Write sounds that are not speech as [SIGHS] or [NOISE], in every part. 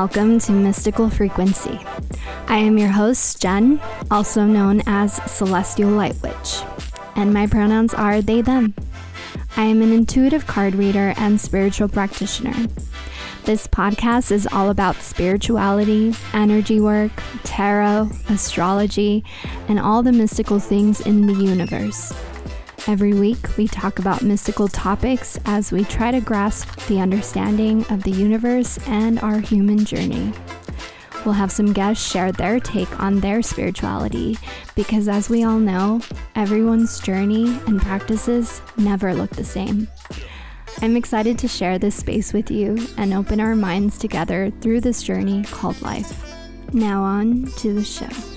Welcome to Mystical Frequency. I am your host, Jen, also known as Celestial Light Witch, and my pronouns are they, them. I am an intuitive card reader and spiritual practitioner. This podcast is all about spirituality, energy work, tarot, astrology, and all the mystical things in the universe. Every week, we talk about mystical topics as we try to grasp the understanding of the universe and our human journey. We'll have some guests share their take on their spirituality because, as we all know, everyone's journey and practices never look the same. I'm excited to share this space with you and open our minds together through this journey called life. Now, on to the show.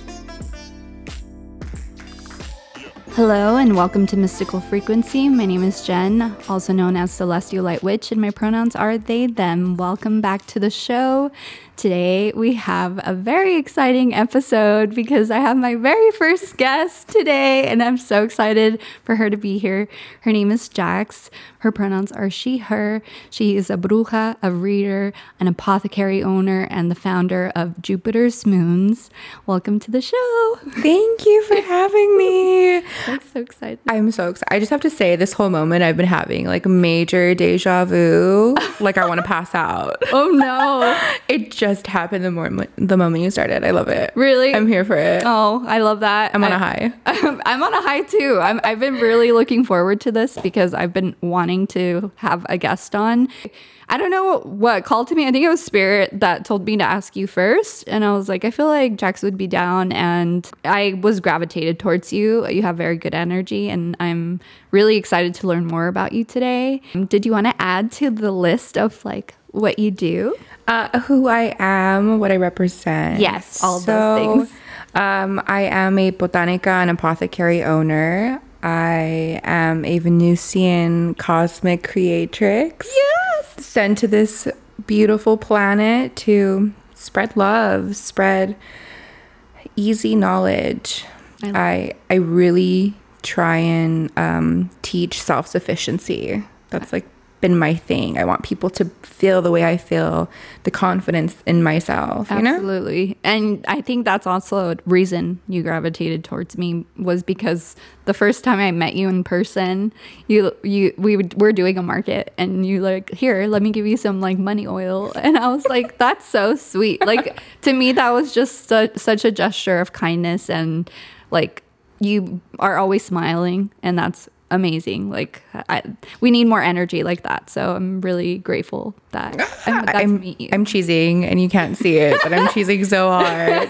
Hello and welcome to Mystical Frequency. My name is Jen, also known as Celestial Light Witch, and my pronouns are they, them. Welcome back to the show. Today we have a very exciting episode because I have my very first guest today, and I'm so excited for her to be here. Her name is Jax. Her pronouns are she, her. She is a bruja, a reader, an apothecary owner, and the founder of Jupiter's Moons. Welcome to the show. Thank you for having me. [LAUGHS] I'm so excited. I'm so excited. I just have to say, this whole moment I've been having like major deja vu. like I want to pass out. Oh no. [LAUGHS] it just happened the moment the moment you started. I love it. Really? I'm here for it. Oh, I love that. I'm on I- a high. [LAUGHS] I'm on a high too. I'm, I've been really looking forward to this because I've been wanting to have a guest on. I don't know what called to me. I think it was Spirit that told me to ask you first. And I was like, I feel like Jax would be down. And I was gravitated towards you. You have very good energy. And I'm really excited to learn more about you today. Um, did you want to add to the list of like what you do? Uh, who I am, what I represent. Yes, all of those things. Um, I am a botanica and apothecary owner. I am a Venusian cosmic creatrix. Yes. Sent to this beautiful planet to spread love, spread easy knowledge. I I I really try and um, teach self sufficiency. That's like been my thing. I want people to feel the way I feel, the confidence in myself. You know. Absolutely. And I think that's also a reason you gravitated towards me was because the first time I met you in person, you you we were doing a market and you like, "Here, let me give you some like money oil." [LAUGHS] And I was like, "That's so sweet." Like to me that was just su- such a gesture of kindness and like you are always smiling and that's amazing. Like I, we need more energy like that. So I'm really grateful that I got to I'm, you. I'm cheesing and you can't see it, but I'm cheesing so hard.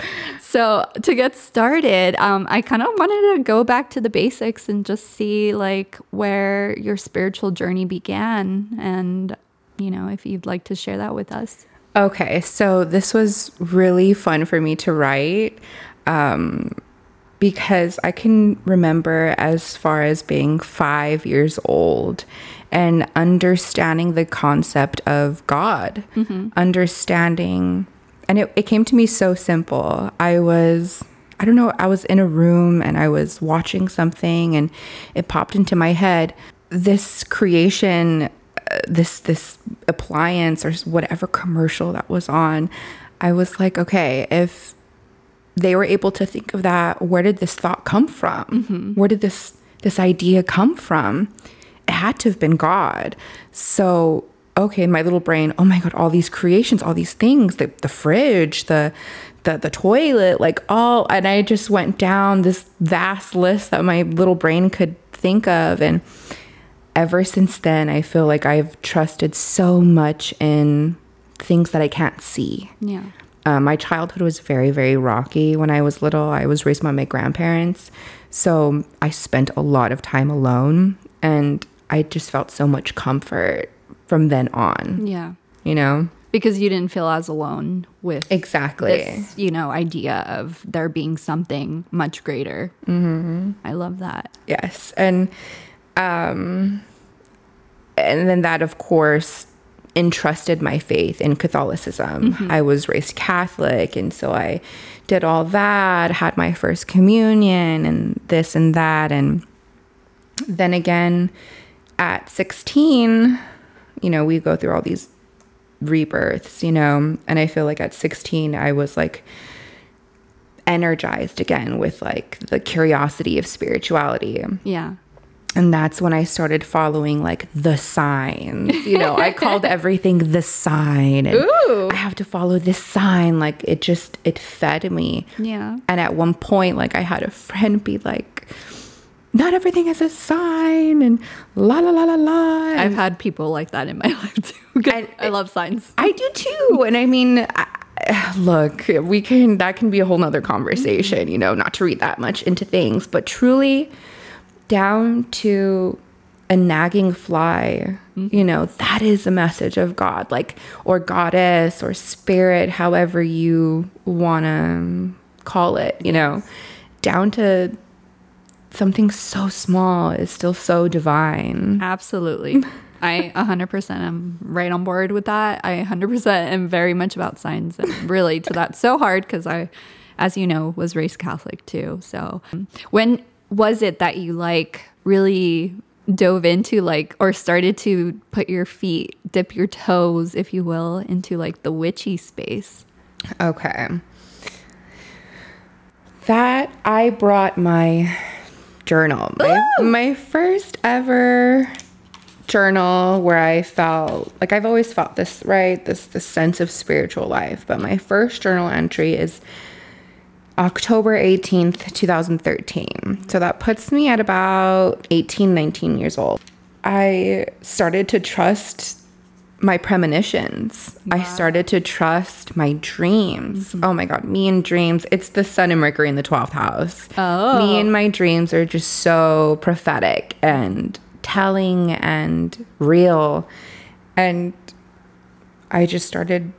[LAUGHS] [LAUGHS] So to get started, um, I kind of wanted to go back to the basics and just see like where your spiritual journey began, and you know if you'd like to share that with us. Okay, so this was really fun for me to write um, because I can remember as far as being five years old and understanding the concept of God, understanding, and it, it came to me so simple. I was. I don't know, I was in a room and I was watching something and it popped into my head this creation uh, this this appliance or whatever commercial that was on i was like okay if they were able to think of that where did this thought come from mm-hmm. where did this this idea come from it had to have been god so okay my little brain oh my god all these creations all these things the, the fridge the the the toilet like all and i just went down this vast list that my little brain could think of and ever since then, I feel like I've trusted so much in things that I can't see. Yeah. Uh, my childhood was very, very rocky when I was little. I was raised by my grandparents. So I spent a lot of time alone and I just felt so much comfort from then on, Yeah. you know? Because you didn't feel as alone with Exactly. this, you know, idea of there being something much greater. Mm-hmm. I love that. Yes. And um and then that of course entrusted my faith in Catholicism. Mm-hmm. I was raised Catholic and so I did all that, had my first communion and this and that and then again at 16, you know, we go through all these rebirths, you know? And I feel like at 16, I was like energized again with like the curiosity of spirituality. Yeah. And that's when I started following like the signs. You know, I called [LAUGHS] everything the sign. And Ooh. I have to follow this sign. Like it just, it fed me. Yeah. And at one point, like I had a friend be like, not everything is a sign and la la la la la. I've had people like that in my [LAUGHS] life too. And- I love signs. I do too. And I mean, I, look, we can, that can be a whole nother conversation, you know, not to read that much into things, but truly down to a nagging fly, you know, that is a message of God, like, or goddess or spirit, however you want to call it, you know, down to something so small is still so divine. Absolutely. I [LAUGHS] 100% am right on board with that. I 100% am very much about signs and relate to that so hard because I, as you know, was raised Catholic too. So um, when was it that you like really dove into like or started to put your feet, dip your toes, if you will, into like the witchy space? Okay. That I brought my journal. My, my first ever journal where I felt like I've always felt this, right? This this sense of spiritual life. But my first journal entry is October 18th, 2013. So that puts me at about 18, 19 years old. I started to trust my premonitions. I started to trust my dreams. Mm-hmm. Oh my God, me and dreams. It's the sun and Mercury in the 12th house. Oh. Me and my dreams are just so prophetic and telling and real. And I just started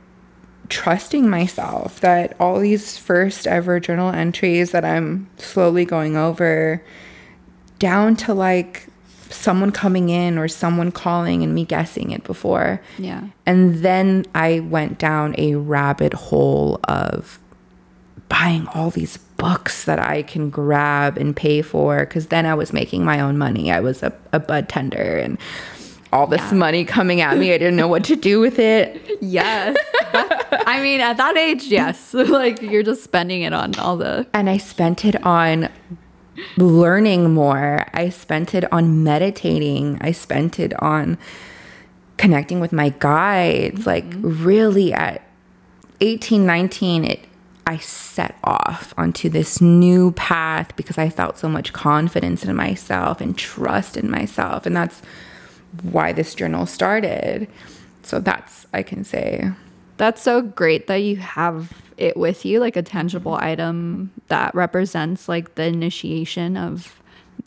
trusting myself that all these first ever journal entries that I'm slowly going over down to like someone coming in or someone calling and me guessing it before. Yeah. And then I went down a rabbit hole of buying all these books that I can grab and pay for because then I was making my own money. I was a, a bud tender and all this Yeah. money coming at me. I didn't know what to do with it. [LAUGHS] Yes. That- I mean, at that age, yes. [LAUGHS] like you're just spending it on all the And I spent it on learning more. I spent it on meditating. I spent it on connecting with my guides. Mm-hmm. Like really at 18, 19, it I set off onto this new path because I felt so much confidence in myself and trust in myself. And that's why this journal started. So that's I can say. That's so great that you have it with you, like a tangible item that represents like the initiation of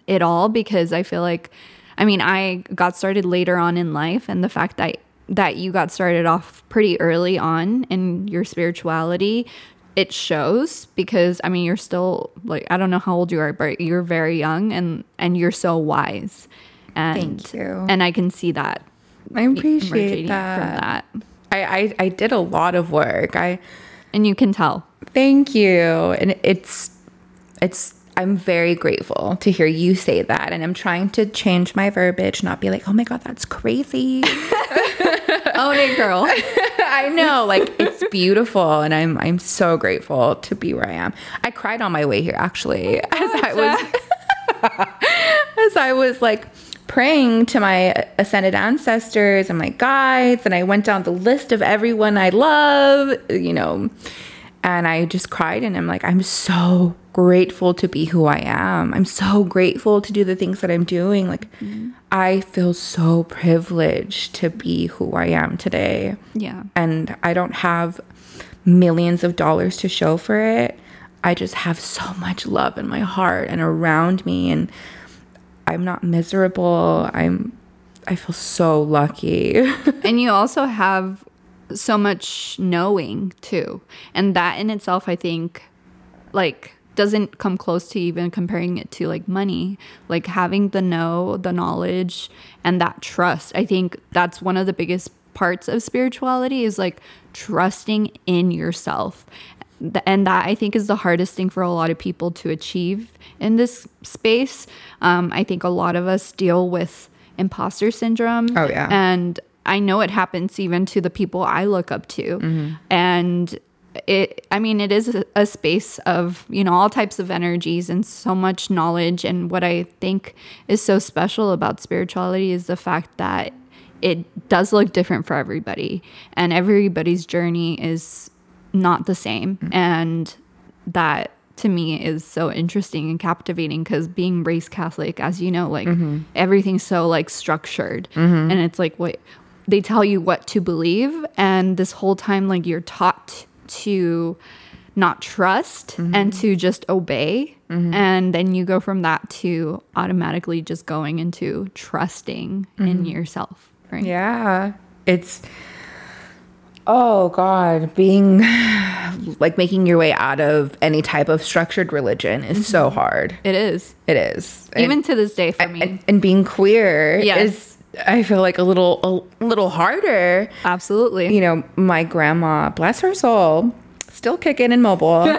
it all. Because I feel like, I mean, I got started later on in life, and the fact that that you got started off pretty early on in your spirituality, it shows. Because I mean, you're still like I don't know how old you are, but you're very young, and and you're so wise. And, Thank you. And I can see that. I appreciate that. from that, I, I I did a lot of work. I and you can tell. Thank you. And it's it's I'm very grateful to hear you say that. And I'm trying to change my verbiage, not be like, oh my God, that's crazy. [LAUGHS] Own it, girl. [LAUGHS] I know, like it's beautiful. And I'm I'm so grateful to be where I am. I cried on my way here actually oh, as I was [LAUGHS] as I was like praying to my ascended ancestors and my guides and I went down the list of everyone I love, you know, and I just cried and I'm like I'm so grateful to be who I am. I'm so grateful to do the things that I'm doing. Like mm-hmm. I feel so privileged to be who I am today Yeah. and I don't have millions of dollars to show for it. I just have so much love in my heart and around me and I'm not miserable. I'm I feel so lucky. [LAUGHS] and you also have so much knowing too. And that in itself, I think, like, doesn't come close to even comparing it to like money. Like, having the know, the knowledge, and that trust. I think that's one of the biggest parts of spirituality is like trusting in yourself. And that I think is the hardest thing for a lot of people to achieve in this space. Um, I think a lot of us deal with imposter syndrome. Oh, yeah. And I know it happens even to the people I look up to. Mm-hmm. And it, I mean, it is a, a space of, you know, all types of energies and so much knowledge. And what I think is so special about spirituality is the fact that it does look different for everybody. And everybody's journey is not the same. Mm-hmm. And that to me is so interesting and captivating because being raised Catholic, as you know, like mm-hmm. everything's so like structured, mm-hmm. and it's like what they tell you what to believe, and this whole time like you're taught to not trust and to just obey, and then you go from that to automatically just going into trusting in yourself, right? Yeah. It's oh god, being [SIGHS] like making your way out of any type of structured religion is so mm-hmm. hard. It is It is. even and, to this day for me. and, and being queer Yes. is I feel like a little a little harder. Absolutely. You know, my grandma, bless her soul, still kicking in mobile. [LAUGHS]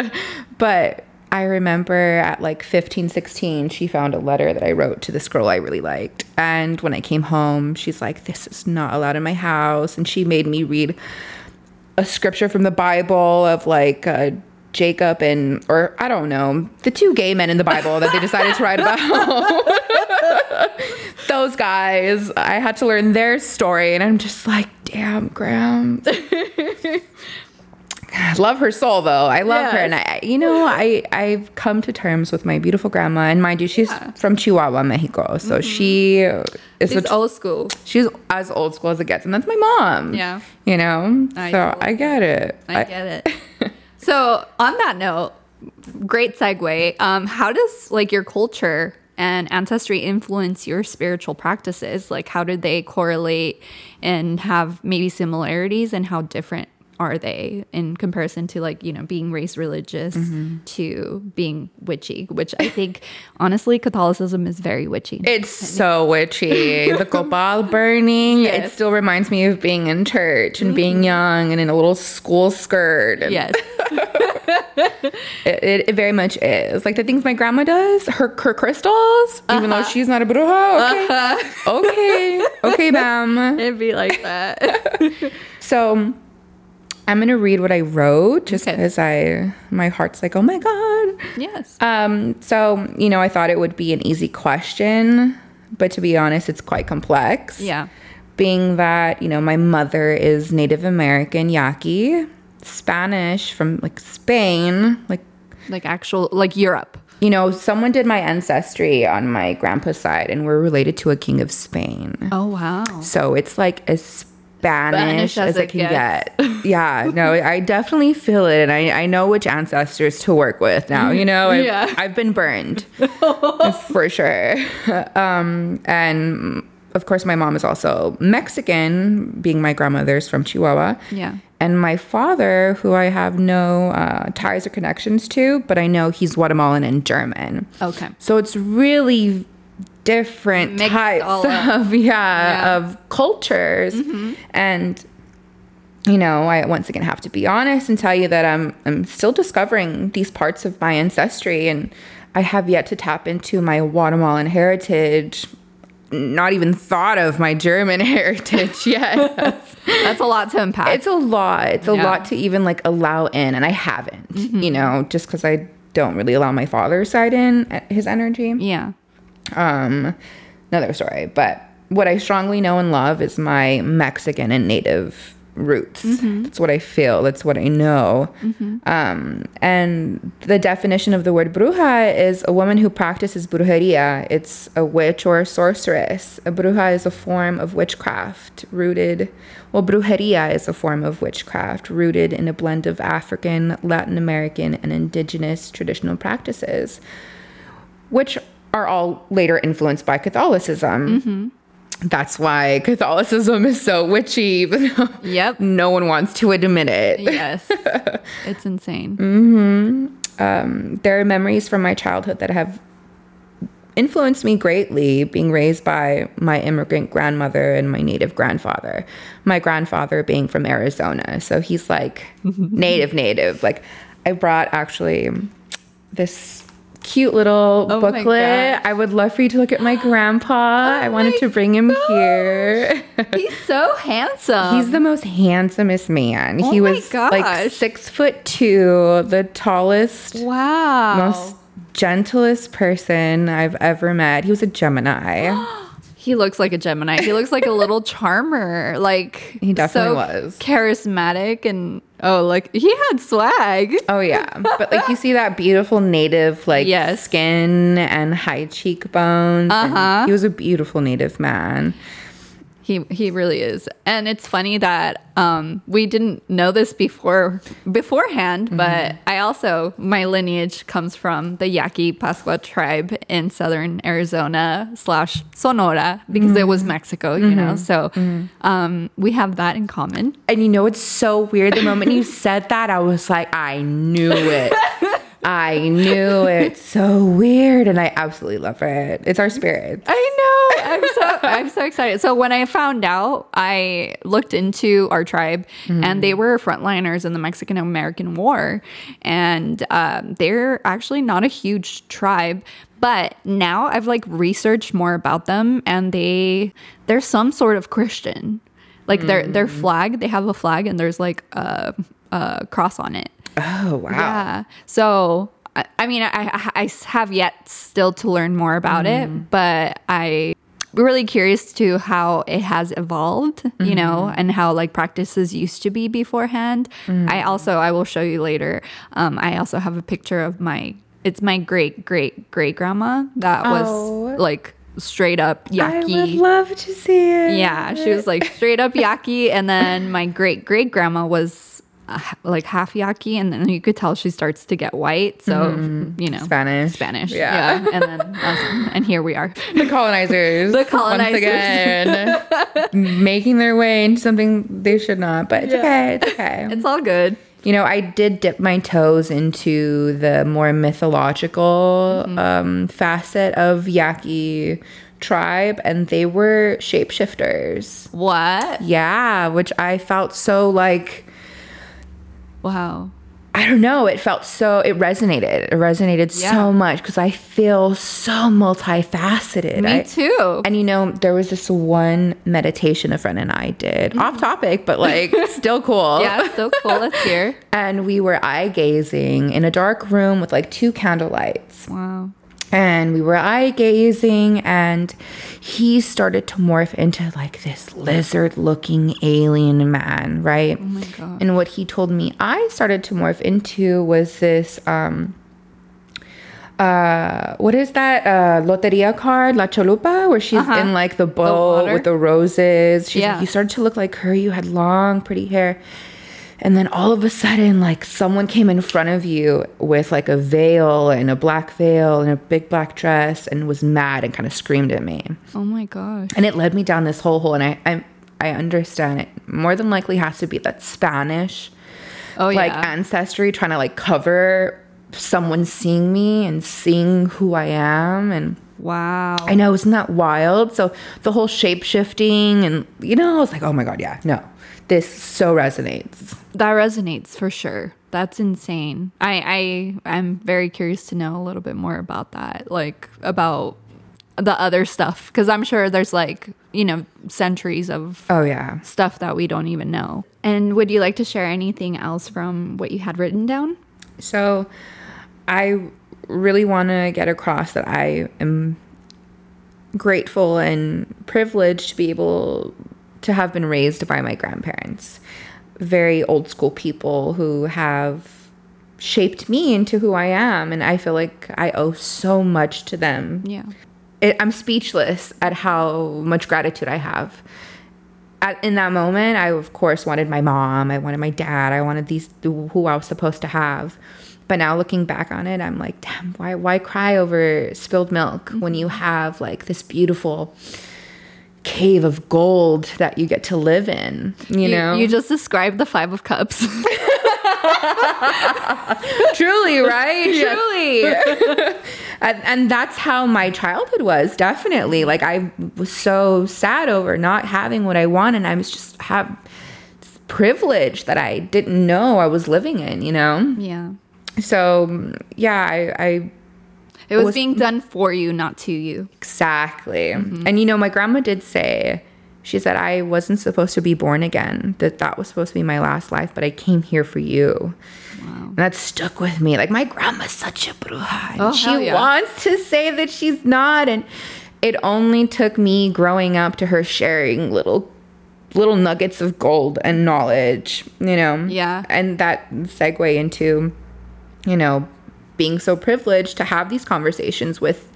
[LAUGHS] but I remember at like 15, 16, she found a letter that I wrote to this girl I really liked. And when I came home, she's like, This is not allowed in my house. And she made me read a scripture from the Bible of like uh, Jacob and, or I don't know, the two gay men in the Bible that they decided to write about. [LAUGHS] Those guys, I had to learn their story, and I'm just like, damn, Graham. [LAUGHS] [SIGHS] love her soul though. I love her, and I, you know, I I've come to terms with my beautiful grandma, and mind you, she's from Chihuahua, Mexico, so she is a, old school. she's as old school as it gets, and that's my mom. Yeah. you know, I so I get it. I get it. [LAUGHS] so on that note, great segue. Um, how does like your culture and ancestry influence your spiritual practices? Like how did they correlate and have maybe similarities and how different are they in comparison to like, you know, being race religious to being witchy, which I think honestly Catholicism is very witchy. It's so witchy. [LAUGHS] the copal burning. It Yes. Mm-hmm. still reminds me of being in church and being young and in a little school skirt. And yes. [LAUGHS] it, it, it very much is. Like the things my grandma does, her her crystals, even Uh-huh. though she's not a bruja. Okay. Okay. Okay, [LAUGHS] ma'am. It'd be like that. So I'm gonna read what I wrote just Okay. I my heart's like, oh my God. yes. Um, so, you know, I thought it would be an easy question, but to be honest, it's quite complex. Yeah. Being that, you know, my mother is Native American Yaqui, Spanish from like Spain, like Like actual like Europe. you know, someone did my ancestry on my grandpa's side and we're related to a king of Spain. Oh wow. So it's like as Spanish, Spanish as as, it it can gets. get. [LAUGHS] Yeah, no, I definitely feel it, and I, I know which ancestors to work with now. You know, I've, Yeah. I've been burned [LAUGHS] for sure. [LAUGHS] Um, and of course, my mom is also Mexican, being my grandmother's from Chihuahua. Yeah. And my father, who I have no uh, ties or connections to, but I know he's Guatemalan and German. Okay. So it's really different Mixed types [LAUGHS] of yeah, Yeah. Mm-hmm. of cultures and you know i once again have to be honest and tell you that i'm i'm still discovering these parts of my ancestry and i have yet to tap into my guatemalan heritage not even thought of my german [LAUGHS] heritage [LAUGHS] yet That's a lot to unpack. it's a lot it's a Yeah. lot to even like allow in and i haven't you know just because i don't really allow my father's side in uh, his energy yeah. Um another story but what i strongly know and love is my mexican and native roots. That's what i feel. That's what i know. Um and the definition of the word bruja is a woman who practices brujeria. It's a witch or a sorceress. A bruja is a form of witchcraft rooted well brujeria is a form of witchcraft rooted in a blend of african latin american and indigenous traditional practices which are all later influenced by Catholicism. Mm-hmm. That's why Catholicism is so witchy, even Yep. no one wants to admit it. Yes. [LAUGHS] it's insane. Mm-hmm. Um, there are memories from my childhood that have influenced me greatly, being raised by my immigrant grandmother and my native grandfather. My grandfather being from Arizona, so he's like [LAUGHS] native, native. Like I brought actually this cute little Oh booklet. I would love for you to look at my [GASPS] grandpa. I wanted to bring him here. He's [LAUGHS] so handsome. He's the most handsomest man. Oh he was like six foot two, the tallest, wow. most gentlest person I've ever met. He was a Gemini. [GASPS] [GASPS] He looks like a Gemini. He looks like a little [LAUGHS] charmer. Like He definitely so was. charismatic and oh, like he had swag. Oh yeah, but like you see that beautiful native like Yes. skin and high cheekbones. Uh-huh. He was a beautiful native man. He he really is. And it's funny that um we didn't know this before beforehand, but I also my lineage comes from the Yaqui Pascua tribe in southern Arizona slash Sonora because it was Mexico, you know. So um we have that in common. And you know it's so weird. The moment you [LAUGHS] said that, I was like, I knew it. [LAUGHS] I knew it. [LAUGHS] So weird, and I absolutely love it. It's our spirit. I know. I'm so I'm so excited. So when I found out, I looked into our tribe, and they were frontliners in the Mexican American War, and um, they're actually not a huge tribe. But now I've like researched more about them, and they they're some sort of Christian. Like their their flag, they have a flag, and there's like a, a cross on it. Oh wow. Yeah. So, I, I mean, I, I, have yet still to learn more about it, mm-hmm. but I really curious to how it has evolved, you know, mm-hmm. and how like practices used to be beforehand. I mm-hmm. also, I will show you later. Um, I also have a picture of my, it's my great great great grandma that Oh. was like straight up Yaqui. I would love to see it. Yeah, she was like straight up Yaqui. and then my great great grandma was uh, like half Yaqui, and then you could tell she starts to get white. So you know, Spanish. Spanish, Yeah. yeah. [LAUGHS] And then that's- and here we are. The colonizers. [LAUGHS] The colonizers. Once again, [LAUGHS] making their way into something they should not. But it's okay. It's okay. It's all good. You know, I did dip my toes into the more mythological Mm-hmm. um, facet of Yaqui tribe, and they were shapeshifters. What? Yeah, which I felt so like Wow. I don't know. It felt so. It resonated. It resonated Yeah. so much because I feel so multifaceted. Me I- too. And you know, there was this one meditation a friend and I did, mm. off topic, but like [LAUGHS] still cool. yeah, so cool. Let's hear. [LAUGHS] And we were eye gazing in a dark room with like two candle lights. Wow. And we were eye gazing, and he started to morph into like this lizard looking alien man, right? Oh my God. And what he told me I started to morph into was this um uh what is that uh loteria card la chalupa where she's in like the boat water? with the roses she's Yeah. like, you started to look like her you had long pretty hair and then all of a sudden like someone came in front of you with like a veil and a black veil and a big black dress and was mad and kind of screamed at me Oh my gosh. and it led me down this whole hole and i i, I understand it more than likely has to be that spanish Oh like yeah. ancestry trying to like cover someone seeing me and seeing who I am and wow. I know isn't that wild so the whole shape shifting and you know I was like oh my god yeah no this so resonates That resonates for sure. That's insane. I I I'm very curious to know a little bit more about that, like about the other stuff, because I'm sure there's like you know centuries of oh yeah stuff that we don't even know. And would you like to share anything else from what you had written down? so I really want to get across that I am grateful and privileged to be able to have been raised by my grandparents. Very old school people who have shaped me into who I am. And I feel like I owe so much to them. Yeah. It, I'm speechless at how much gratitude I have. At, in that moment, I of course wanted my mom, I wanted my dad, I wanted these who I was supposed to have. But now looking back on it, I'm like, damn, why why cry over spilled milk when you mm-hmm. have like this beautiful cave of gold that you get to live in, you, know? you just described the five of cups. [LAUGHS] truly, right? Truly. [LAUGHS] and, and that's how my childhood was, definitely. Like I was so sad over not having what I want and I was just have this privilege that I didn't know I was living in, you know? yeah. So yeah, I, I It was, was being done for you, not to you. Exactly. Mm-hmm. And you know, my grandma did say, she said, I wasn't supposed to be born again, that that was supposed to be my last life, but I came here for you. Wow. And that stuck with me. Like, my grandma's such a bruja. Oh, she yeah. wants to say that she's not. And it only took me growing up to her sharing little little nuggets of gold and knowledge, you know? Yeah. And that segue into, you know, being so privileged to have these conversations with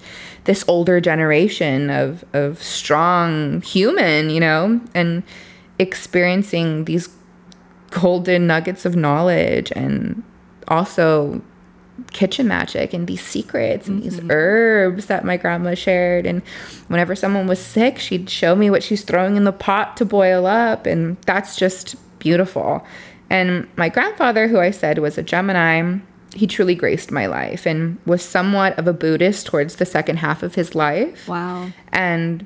this older generation of of strong human, you know, and experiencing these golden nuggets of knowledge and also kitchen magic and these secrets and mm-hmm. these herbs that my grandma shared and whenever someone was sick she'd show me what she's throwing in the pot to boil up and that's just beautiful and my grandfather who i said was a gemini he truly graced my life and was somewhat of a Buddhist towards the second half of his life. Wow. And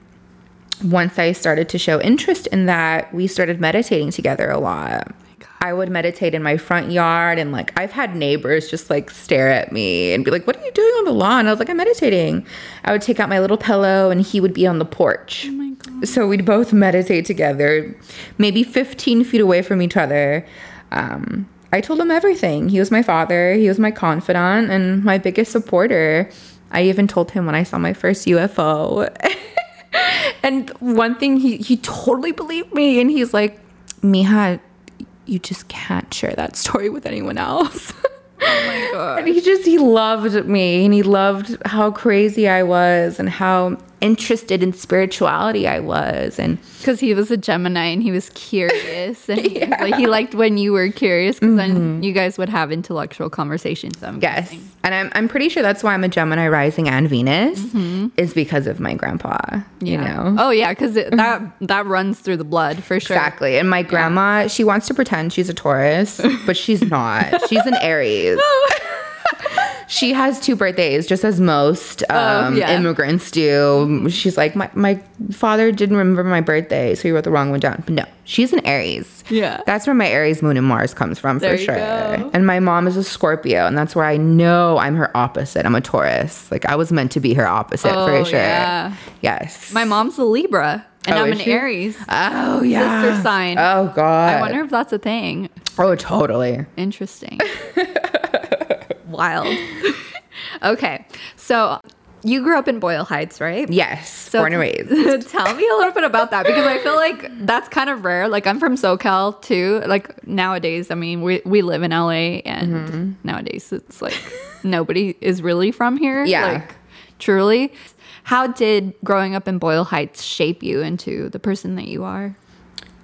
once I started to show interest in that, we started meditating together a lot. I would meditate in my front yard and like I've had neighbors just like stare at me and be like, What are you doing on the lawn? I was like, I'm meditating. I would take out my little pillow and he would be on the porch. Oh so we'd both [LAUGHS] meditate together, maybe 15 feet away from each other. Um, I told him everything. He was my father, he was my confidant, and my biggest supporter. I even told him when I saw my first UFO. [LAUGHS] and one thing, he, he totally believed me. And he's like, Mija, you just can't share that story with anyone else. [LAUGHS] Oh my god. and he just he loved me and he loved how crazy I was and how interested in spirituality I was and because he was a Gemini and he was curious and [LAUGHS] yeah. like he liked when you were curious because mm-hmm. then you guys would have intellectual conversations. I'm yes, guessing. and I'm I'm pretty sure that's why I'm a Gemini rising and Venus mm-hmm. is because of my grandpa. Yeah. You know? Oh yeah, because that [LAUGHS] that runs through the blood for sure. Exactly, and my grandma yeah. she wants to pretend she's a Taurus, but she's [LAUGHS] not. she's an Aries. She has two birthdays, just as most oh, um, oh, yeah. immigrants do. She's like, my, my father didn't remember my birthday, so he wrote the wrong one down. But no, she's an Aries. Yeah. That's where my Aries, Moon, and Mars comes from there for sure. Go. And my mom is a Scorpio, and that's where I know I'm her opposite. I'm a Taurus. Like, I was meant to be her opposite oh, for sure. Yeah. Yes. My mom's a Libra. And oh, I'm an she? Aries. Oh yeah. Sister sign. Oh god. I wonder if that's a thing. Oh totally. Interesting. [LAUGHS] wild. okay. So you grew up in Boyle Heights, right? Yes. So born and raised. [LAUGHS] tell me a little bit about that because I feel like that's kind of rare. Like I'm from SoCal too. Like nowadays, I mean, we we live in LA and mm-hmm. nowadays it's like nobody is really from here. Yeah. Like truly. How did growing up in Boyle Heights shape you into the person that you are?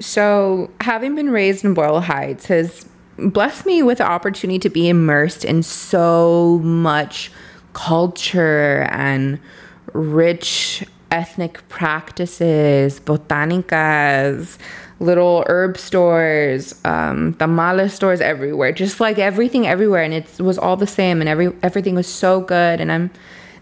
So, having been raised in Boyle Heights has blessed me with the opportunity to be immersed in so much culture and rich ethnic practices, botanicas, little herb stores, um, tamale stores everywhere, just like everything everywhere. And it was all the same and every everything was so good. And I'm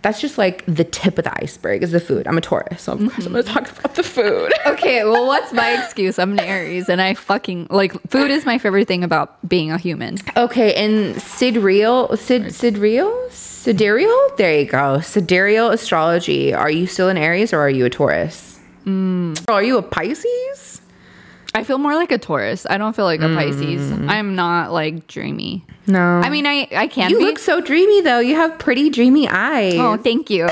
that's just like the tip of the iceberg is the food. I'm a Taurus, so of course I'm gonna talk about the food. [LAUGHS] okay, well, what's my excuse? I'm an Aries, and I fucking like food is my favorite thing about being a human. Okay, and sidereal, sid, sidereal, sidereal. There you go. Sidereal astrology. Are you still an Aries or are you a Taurus? Mm. Are you a Pisces? I feel more like a Taurus. I don't feel like a mm. Pisces. I'm not like dreamy. No. I mean, I, I can You be. look so dreamy, though. You have pretty dreamy eyes. Oh, thank you.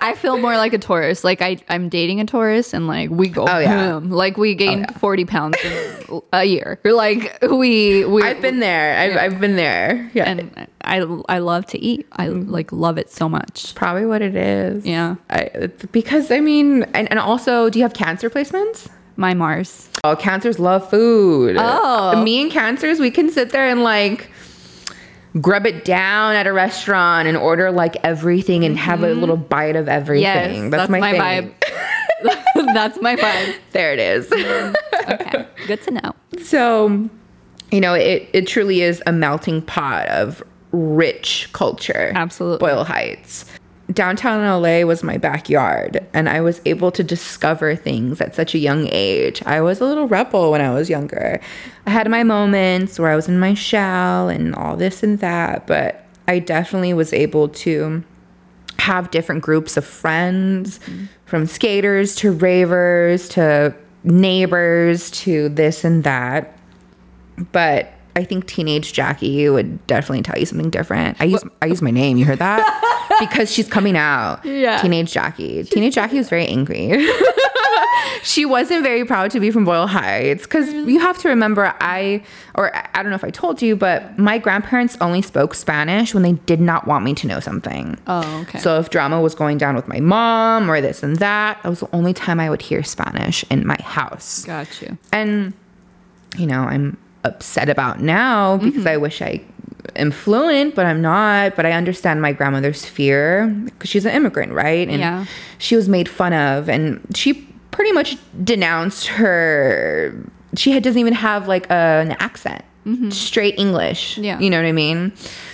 I feel more like a Taurus. Like, I, I'm dating a Taurus, and like, we go, oh, yeah. Like, we gained oh, yeah. 40 pounds in a year. Like, we. we I've been there. I've, yeah. I've been there. Yeah. And I, I love to eat. I mm. like love it so much. Probably what it is. Yeah. I, because, I mean, and, and also, do you have cancer placements? My Mars. Oh, cancers love food. Oh. Me and cancers, we can sit there and like grub it down at a restaurant and order like everything and mm-hmm. have a mm-hmm. little bite of everything. Yes, that's, that's my, my vibe. [LAUGHS] [LAUGHS] that's my vibe. There it is. okay, good to know. So, you know, it it truly is a melting pot of rich culture. Absolutely. Boyle Heights downtown LA was my backyard and I was able to discover things at such a young age. I was a little rebel when I was younger. I had my moments where I was in my shell and all this and that, but I definitely was able to have different groups of friends mm-hmm. from skaters to ravers to neighbors to this and that. But I think teenage Jackie would definitely tell you something different. I use I use my name. You heard that? [LAUGHS] because she's coming out. Yeah. Teenage Jackie. Teenage Jackie was very angry. [LAUGHS] she wasn't very proud to be from Boyle Heights because you have to remember I or I don't know if I told you, but my grandparents only spoke Spanish when they did not want me to know something. Oh, okay. So if drama was going down with my mom or this and that, that was the only time I would hear Spanish in my house. Got you. And you know, I'm upset about now because Mm-hmm. I wish I am fluent, but I'm not. But I understand my grandmother's fear because she's an immigrant, right? And Yeah. she was made fun of, and she pretty much denounced her. She had, doesn't even have like a, an accent, straight English. Mm-hmm. Yeah. you know what I mean.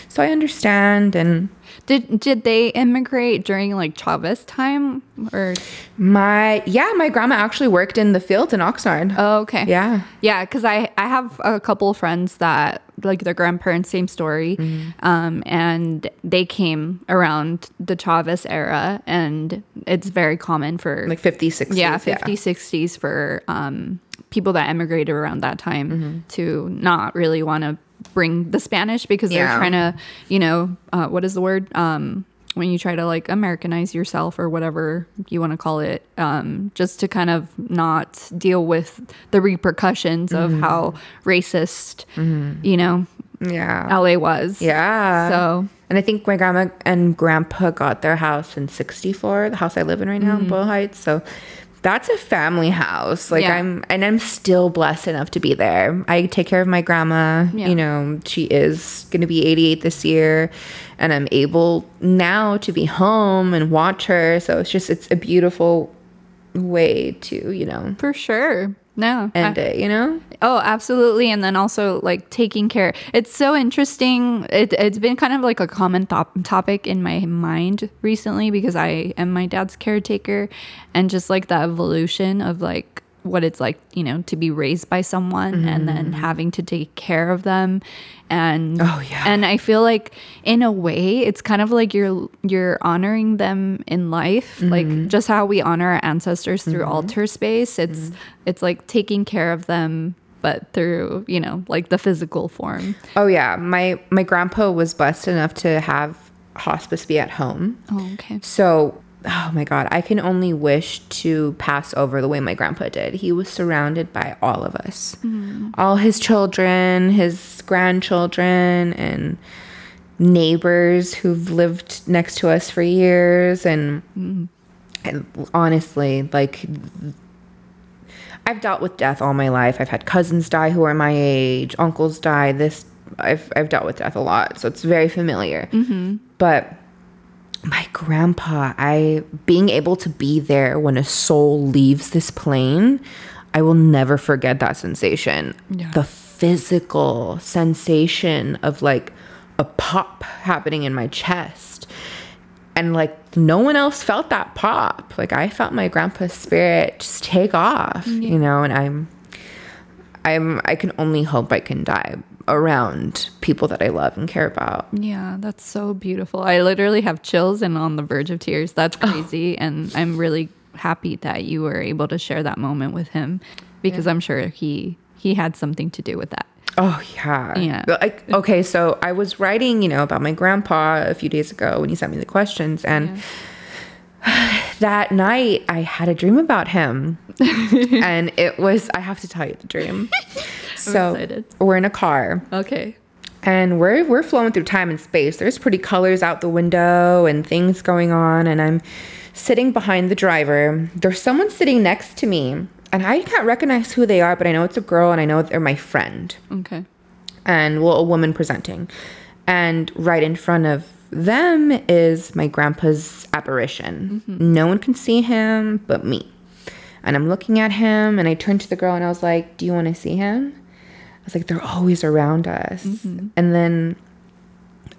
So I understand, and Did did they immigrate during like Chavez time or? my yeah, my grandma actually worked in the fields in Oxnard. Oh, okay. Yeah. Yeah, because I I have a couple of friends that like their grandparents same story, Mm-hmm. um, and they came around the Chavez era, and it's very common for like 50s, 60s. yeah 50s 60s for um, people that emigrated around that time Mm-hmm. to not really want to bring the Spanish because they're trying to you know uh, what is the word um, when you try to like Americanize yourself or whatever you want to call it, um, just to kind of not deal with the repercussions of Mm-hmm. how racist, you know, Yeah. LA was. Yeah. So And I think my grandma and grandpa got their house in 64, the house I live in right now Mm-hmm. in Boyle Heights. So that's a family house. Like Yeah. I'm and I'm still blessed enough to be there. I take care of my grandma. Yeah. You know, she is going to be 88 this year and I'm able now to be home and watch her. So it's just it's a beautiful way to, you know, for sure. No. I- it, you know? Oh, absolutely. And then also like taking care. It's so interesting. It, it's been kind of like a common top topic in my mind recently because I am my dad's caretaker and just like the evolution of like what it's like, you know, to be raised by someone and then having to take care of them. And Oh, yeah. and I feel like in a way it's kind of like you're you're honoring them in life, Mm-hmm. like just how we honor our ancestors through altar space. It's Mm-hmm. it's like taking care of them but through, you know, like the physical form. Oh yeah, my my grandpa was blessed enough to have hospice be at home. Oh, okay. So, oh my God, I can only wish to pass over the way my grandpa did. He was surrounded by all of us, mm-hmm. all his children, his grandchildren, and neighbors who've lived next to us for years. And, mm-hmm. and honestly, like, I've dealt with death all my life. I've had cousins die who are my age, uncles die. This, I've, I've dealt with death a lot. So it's very familiar. Mm-hmm. But my grandpa, I being able to be there when a soul leaves this plane, I will never forget that sensation. Yeah. The physical sensation of like a pop happening in my chest. And like no one else felt that pop. Like I felt my grandpa's spirit just take off, you know, and I'm I'm I can only hope I can die around people that I love and care about. Yeah, that's so beautiful. I literally have chills and on the verge of tears. That's crazy. And I'm really happy that you were able to share that moment with him because I'm sure he he had something to do with that. Oh yeah. Yeah. Like okay, so I was writing, you know, about my grandpa a few days ago when he sent me the questions and [SIGHS] that night I had a dream about him. [LAUGHS] and it was I have to tell you the dream. [LAUGHS] so excited. we're in a car Okay. and we're we're flowing through time and space. There's pretty colors out the window and things going on and I'm sitting behind the driver. There's someone sitting next to me and I can't recognize who they are, but I know it's a girl and I know they're my friend Okay. and well, a woman presenting. And right in front of them is my grandpa's apparition. Mm-hmm. No one can see him but me. And I'm looking at him and I turned to the girl and I was like, Do you want to see him? Was like, They're always around us. Mm-hmm. And then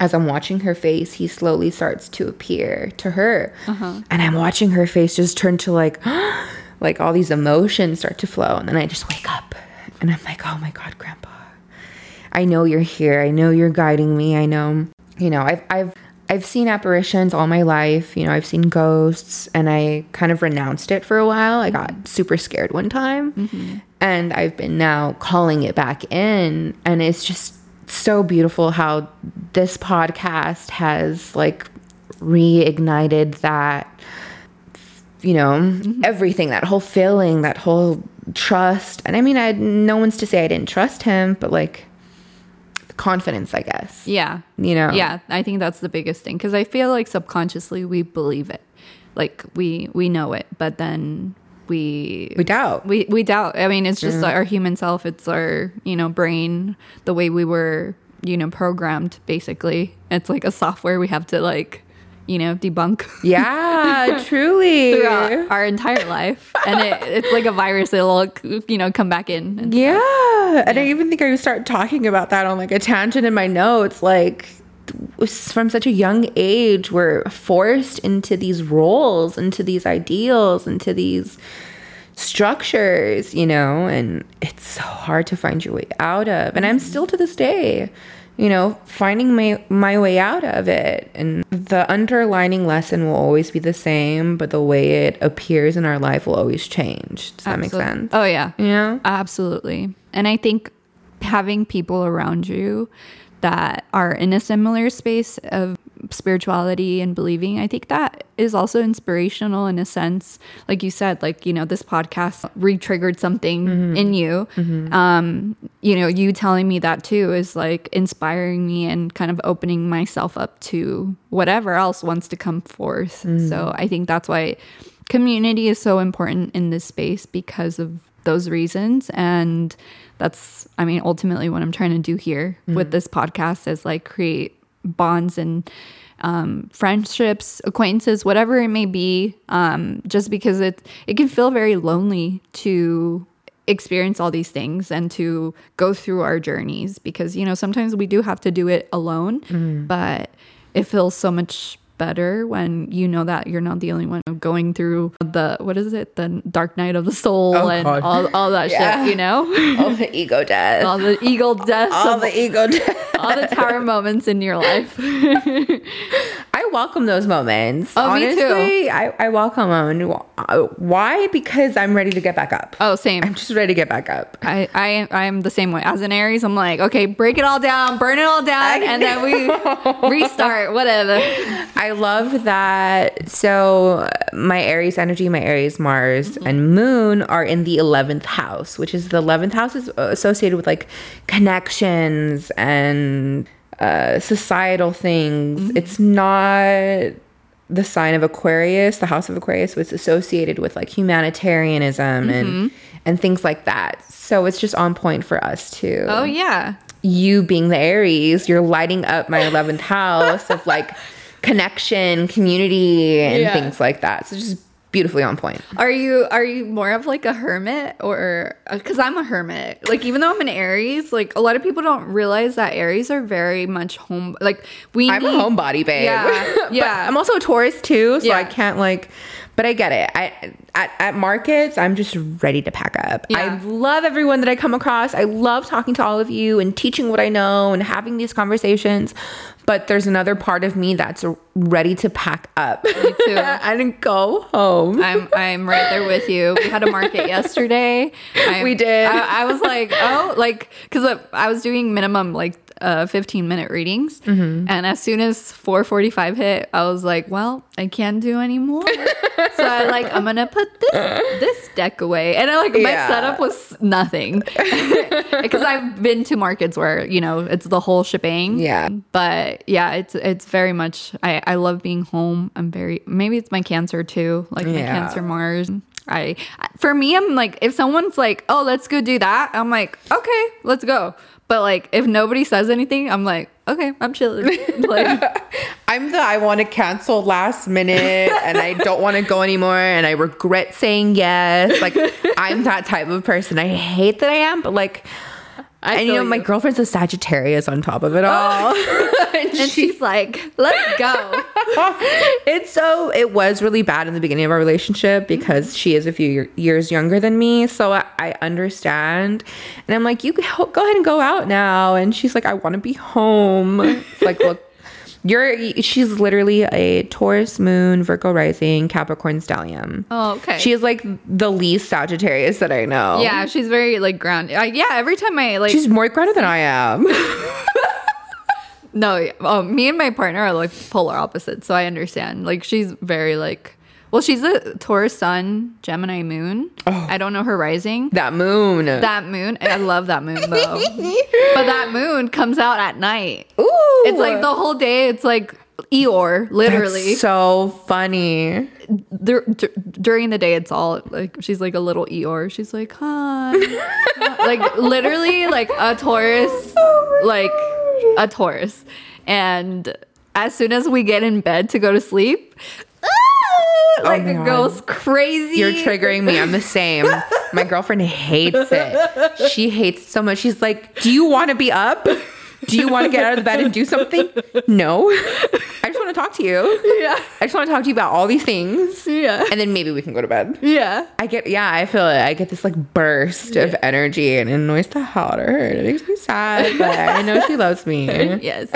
as I'm watching her face, he slowly starts to appear to her. Uh-huh. And I'm watching her face just turn to like, [GASPS] like all these emotions start to flow. And then I just wake up and I'm like, oh my God, Grandpa. I know you're here. I know you're guiding me. I know, you know, I've, I've, I've seen apparitions all my life. You know, I've seen ghosts and I kind of renounced it for a while. I got mm-hmm. super scared one time. Mm-hmm. And I've been now calling it back in. And it's just so beautiful how this podcast has like reignited that, you know, mm-hmm. everything, that whole feeling, that whole trust. And I mean, I had no one's to say I didn't trust him, but like confidence, I guess. Yeah. You know? Yeah, I think that's the biggest thing because I feel like subconsciously we believe it, like we we know it, but then we We doubt. we we doubt. I mean, it's just our human self. It's our you know brain, the way we were you know programmed. Basically, it's like a software we have to like you know debunk. Yeah, [LAUGHS] truly. Throughout our entire life, and it, it's like a virus. It'll you know come back in. And Yeah. And I even think I start talking about that on like a tangent in my notes. Like, from such a young age, we're forced into these roles, into these ideals, into these structures, you know, and it's so hard to find your way out of. And I'm mm-hmm. still to this day, you know, finding my my way out of it. And the underlining lesson will always be the same, but the way it appears in our life will always change. Does that make sense? Oh yeah. Yeah. Absolutely. And I think having people around you that are in a similar space of spirituality and believing, I think that is also inspirational in a sense. Like you said, like, you know, this podcast re-triggered something mm-hmm. in you. Mm-hmm. Um, you know, you telling me that too is like inspiring me and kind of opening myself up to whatever else wants to come forth. So mm. I think that's why community is so important in this space because of those reasons. And that's i mean ultimately what i'm trying to do here with this podcast is like create bonds and um, friendships acquaintances whatever it may be um, just because it it can feel very lonely to experience all these things and to go through our journeys because you know sometimes we do have to do it alone but it feels so much better when you know that you're not the only one going through the what is it the dark night of the soul Oh, and God. all, all that Yeah. shit you know all the ego death. all the ego deaths all of the ego death. all the tower moments in your life [LAUGHS] I welcome those moments. Oh, me too. Honestly, I, I welcome them. Uh, Why? Because I'm ready to get back up. oh same I'm just ready to get back up. I, I I'm the same way. As an Aries, I'm like, okay, break it all down, burn it all down, and then we restart, whatever. [LAUGHS] I love that. So, my Aries energy, my Aries Mars, mm-hmm. and Moon are in the 11th house, which is the 11th house is associated with like connections and uh, societal things. Mm-hmm. It's not the sign of Aquarius, the house of Aquarius, was associated with like humanitarianism and mm-hmm. and things like that. So it's just on point for us too Oh yeah. you being the Aries, you're lighting up my 11th house of like [LAUGHS] connection, community, and Yeah. things like that. So just beautifully on point. Are you are you more of like a hermit or uh, because I'm a hermit? Like even though I'm an Aries, like a lot of people don't realize that Aries are very much home. Like we I'm a need- homebody, babe. Yeah, [LAUGHS] yeah. I'm also a Taurus too, so I can't like. But I get it. I at, at markets, I'm just ready to pack up. I love everyone that I come across. I love talking to all of you and teaching what I know and having these conversations. But there's another part of me that's ready to pack up Me too. [LAUGHS] and go home. I'm I'm right there with you. We had a market [LAUGHS] yesterday. I, We did. I, I was like, oh, like because I was doing minimum like uh 15 minute readings, Mm-hmm. and as soon as 4:45 hit, I was like, well, I can't do anymore. so I like I'm gonna put this this deck away, and I like my Yeah. setup was nothing [LAUGHS] because I've been to markets where you know it's the whole shebang. Yeah. But yeah, it's it's very much I I love being home. I'm very maybe it's my cancer too, like my cancer Mars. I for me I'm like if someone's like, "Oh, let's go do that." I'm like, "Okay, let's go." But like if nobody says anything, I'm like, "Okay, I'm chilling." [LAUGHS] like I'm the I want to cancel last minute and I don't want to go anymore and I regret saying yes. Like I'm that type of person. I hate that I am, but like I and you know, my girlfriend's a Sagittarius on top of it all. Oh. [LAUGHS] and and she, she's like, "Let's go." [LAUGHS] it's so it was really bad in the beginning of our relationship because she is a few year, years younger than me. So I, I understand. And I'm like, you go go ahead and go out now. And she's like, I want to be home. It's like, look, You're she's literally a Taurus moon, Virgo rising, Capricorn stellium. Oh, okay. She is like the least Sagittarius that I know. yeah, she's very like grounded. Yeah, every time I like She's more grounded than I am. [LAUGHS] no, oh, me and my partner are like polar opposites, so I understand. Like she's very like well, she's a Taurus sun, Gemini moon. Oh. I don't know her rising. that moon. That moon, I love that moon though. [LAUGHS] but that moon comes out at night. Ooh. It's like the whole day. It's like Eeyore, literally. That's so funny. Dur- dur- during the day, it's all like she's like a little Eeyore. She's like, hi, [LAUGHS] like literally like a Taurus, [LAUGHS] oh like a Taurus. And as soon as we get in bed to go to sleep, like my it goes crazy. You're triggering me. I'm the same. [LAUGHS] My girlfriend hates it. She hates it so much. She's like, Do you want to be up? Do you want to get out of the bed and do something? No. I just want to talk to you. Yeah, I just want to talk to you about all these things. yeah, And then maybe we can go to bed. yeah. I get, yeah, I feel it. I get this like burst of energy and it annoys the hell out of her. It makes me sad, but I know she loves me. [LAUGHS] yes.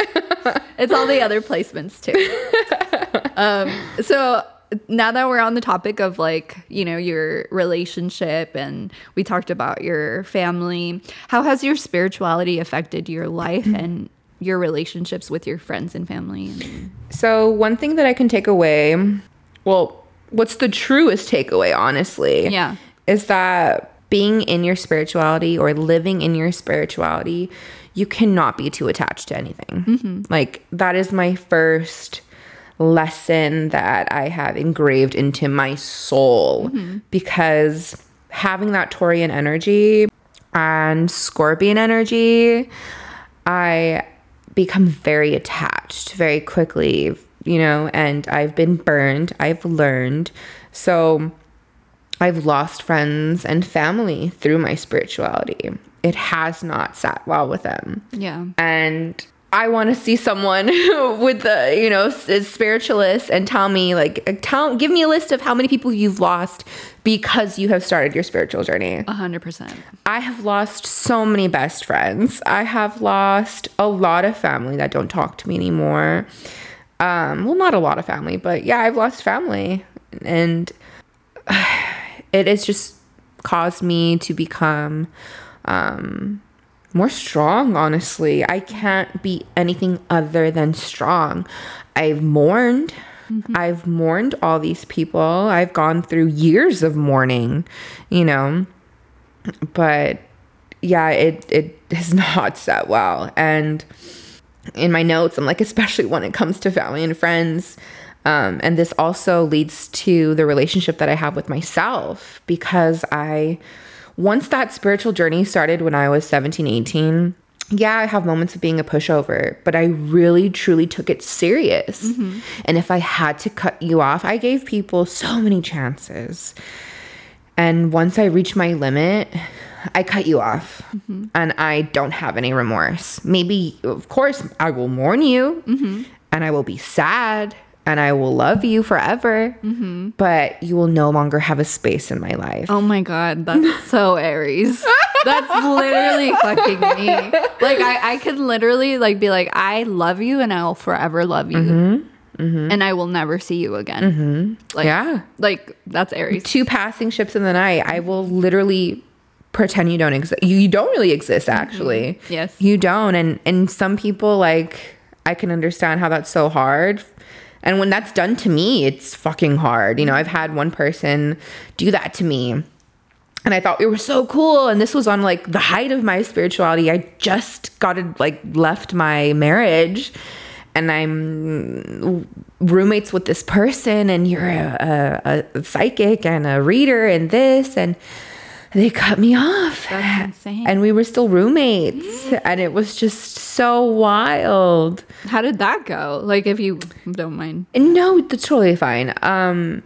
It's all the other placements too. [LAUGHS] um, so now that we're on the topic of like, you know, your relationship and we talked about your family, how has your spirituality affected your life mm-hmm. and your relationships with your friends and family? So, one thing that I can take away, well, what's the truest takeaway, honestly? Yeah. Is that being in your spirituality or living in your spirituality, you cannot be too attached to anything. Mm-hmm. Like, that is my first lesson that I have engraved into my soul mm-hmm. because having that Taurian energy and Scorpion energy, I become very attached very quickly, you know, and I've been burned, I've learned. So I've lost friends and family through my spirituality. It has not sat well with them yeah. and I want to see someone [LAUGHS] with the, you know, is spiritualist and tell me like tell give me a list of how many people you've lost because you have started your spiritual journey. A hundred percent. I have lost so many best friends. I have lost a lot of family that don't talk to me anymore. Um, well, not a lot of family, but yeah, I've lost family and [SIGHS] it has just caused me to become um more strong, honestly. I can't be anything other than strong. I've mourned. I've mourned all these people. I've gone through years of mourning, you know. But yeah, it it has [LAUGHS] not set well. And in my notes, I'm like, especially when it comes to family and friends. Um, and this also leads to the relationship that I have with myself because I, once that spiritual journey started when I was 17, 18, yeah, I have moments of being a pushover, but I really truly took it serious. Mm-hmm. And if I had to cut you off, I gave people so many chances. And once I reached my limit, I cut you off mm-hmm. and I don't have any remorse. Maybe, of course, I will mourn you mm-hmm. and I will be sad and I will love you forever, mm-hmm. but you will no longer have a space in my life. Oh my god, that's [LAUGHS] so Aries. That's literally fucking me. Like I, I could literally like be like, I love you and I'll forever love you. Mm-hmm, mm-hmm. And I will never see you again. Like, Yeah. Like that's Aries. Two passing ships in the night, I will literally pretend you don't exist. You, you don't really exist, actually. Yes. You don't. And and some people like I can understand how that's so hard. And when that's done to me, it's fucking hard. You know, I've had one person do that to me. And I thought we were so cool. And this was on like the height of my spirituality. I just got to like left my marriage and I'm roommates with this person and you're a, a, a psychic and a reader and this and they cut me off. That's insane. And we were still roommates. And it was just so wild. How did that go? Like if you don't mind. No, that's totally fine. Um,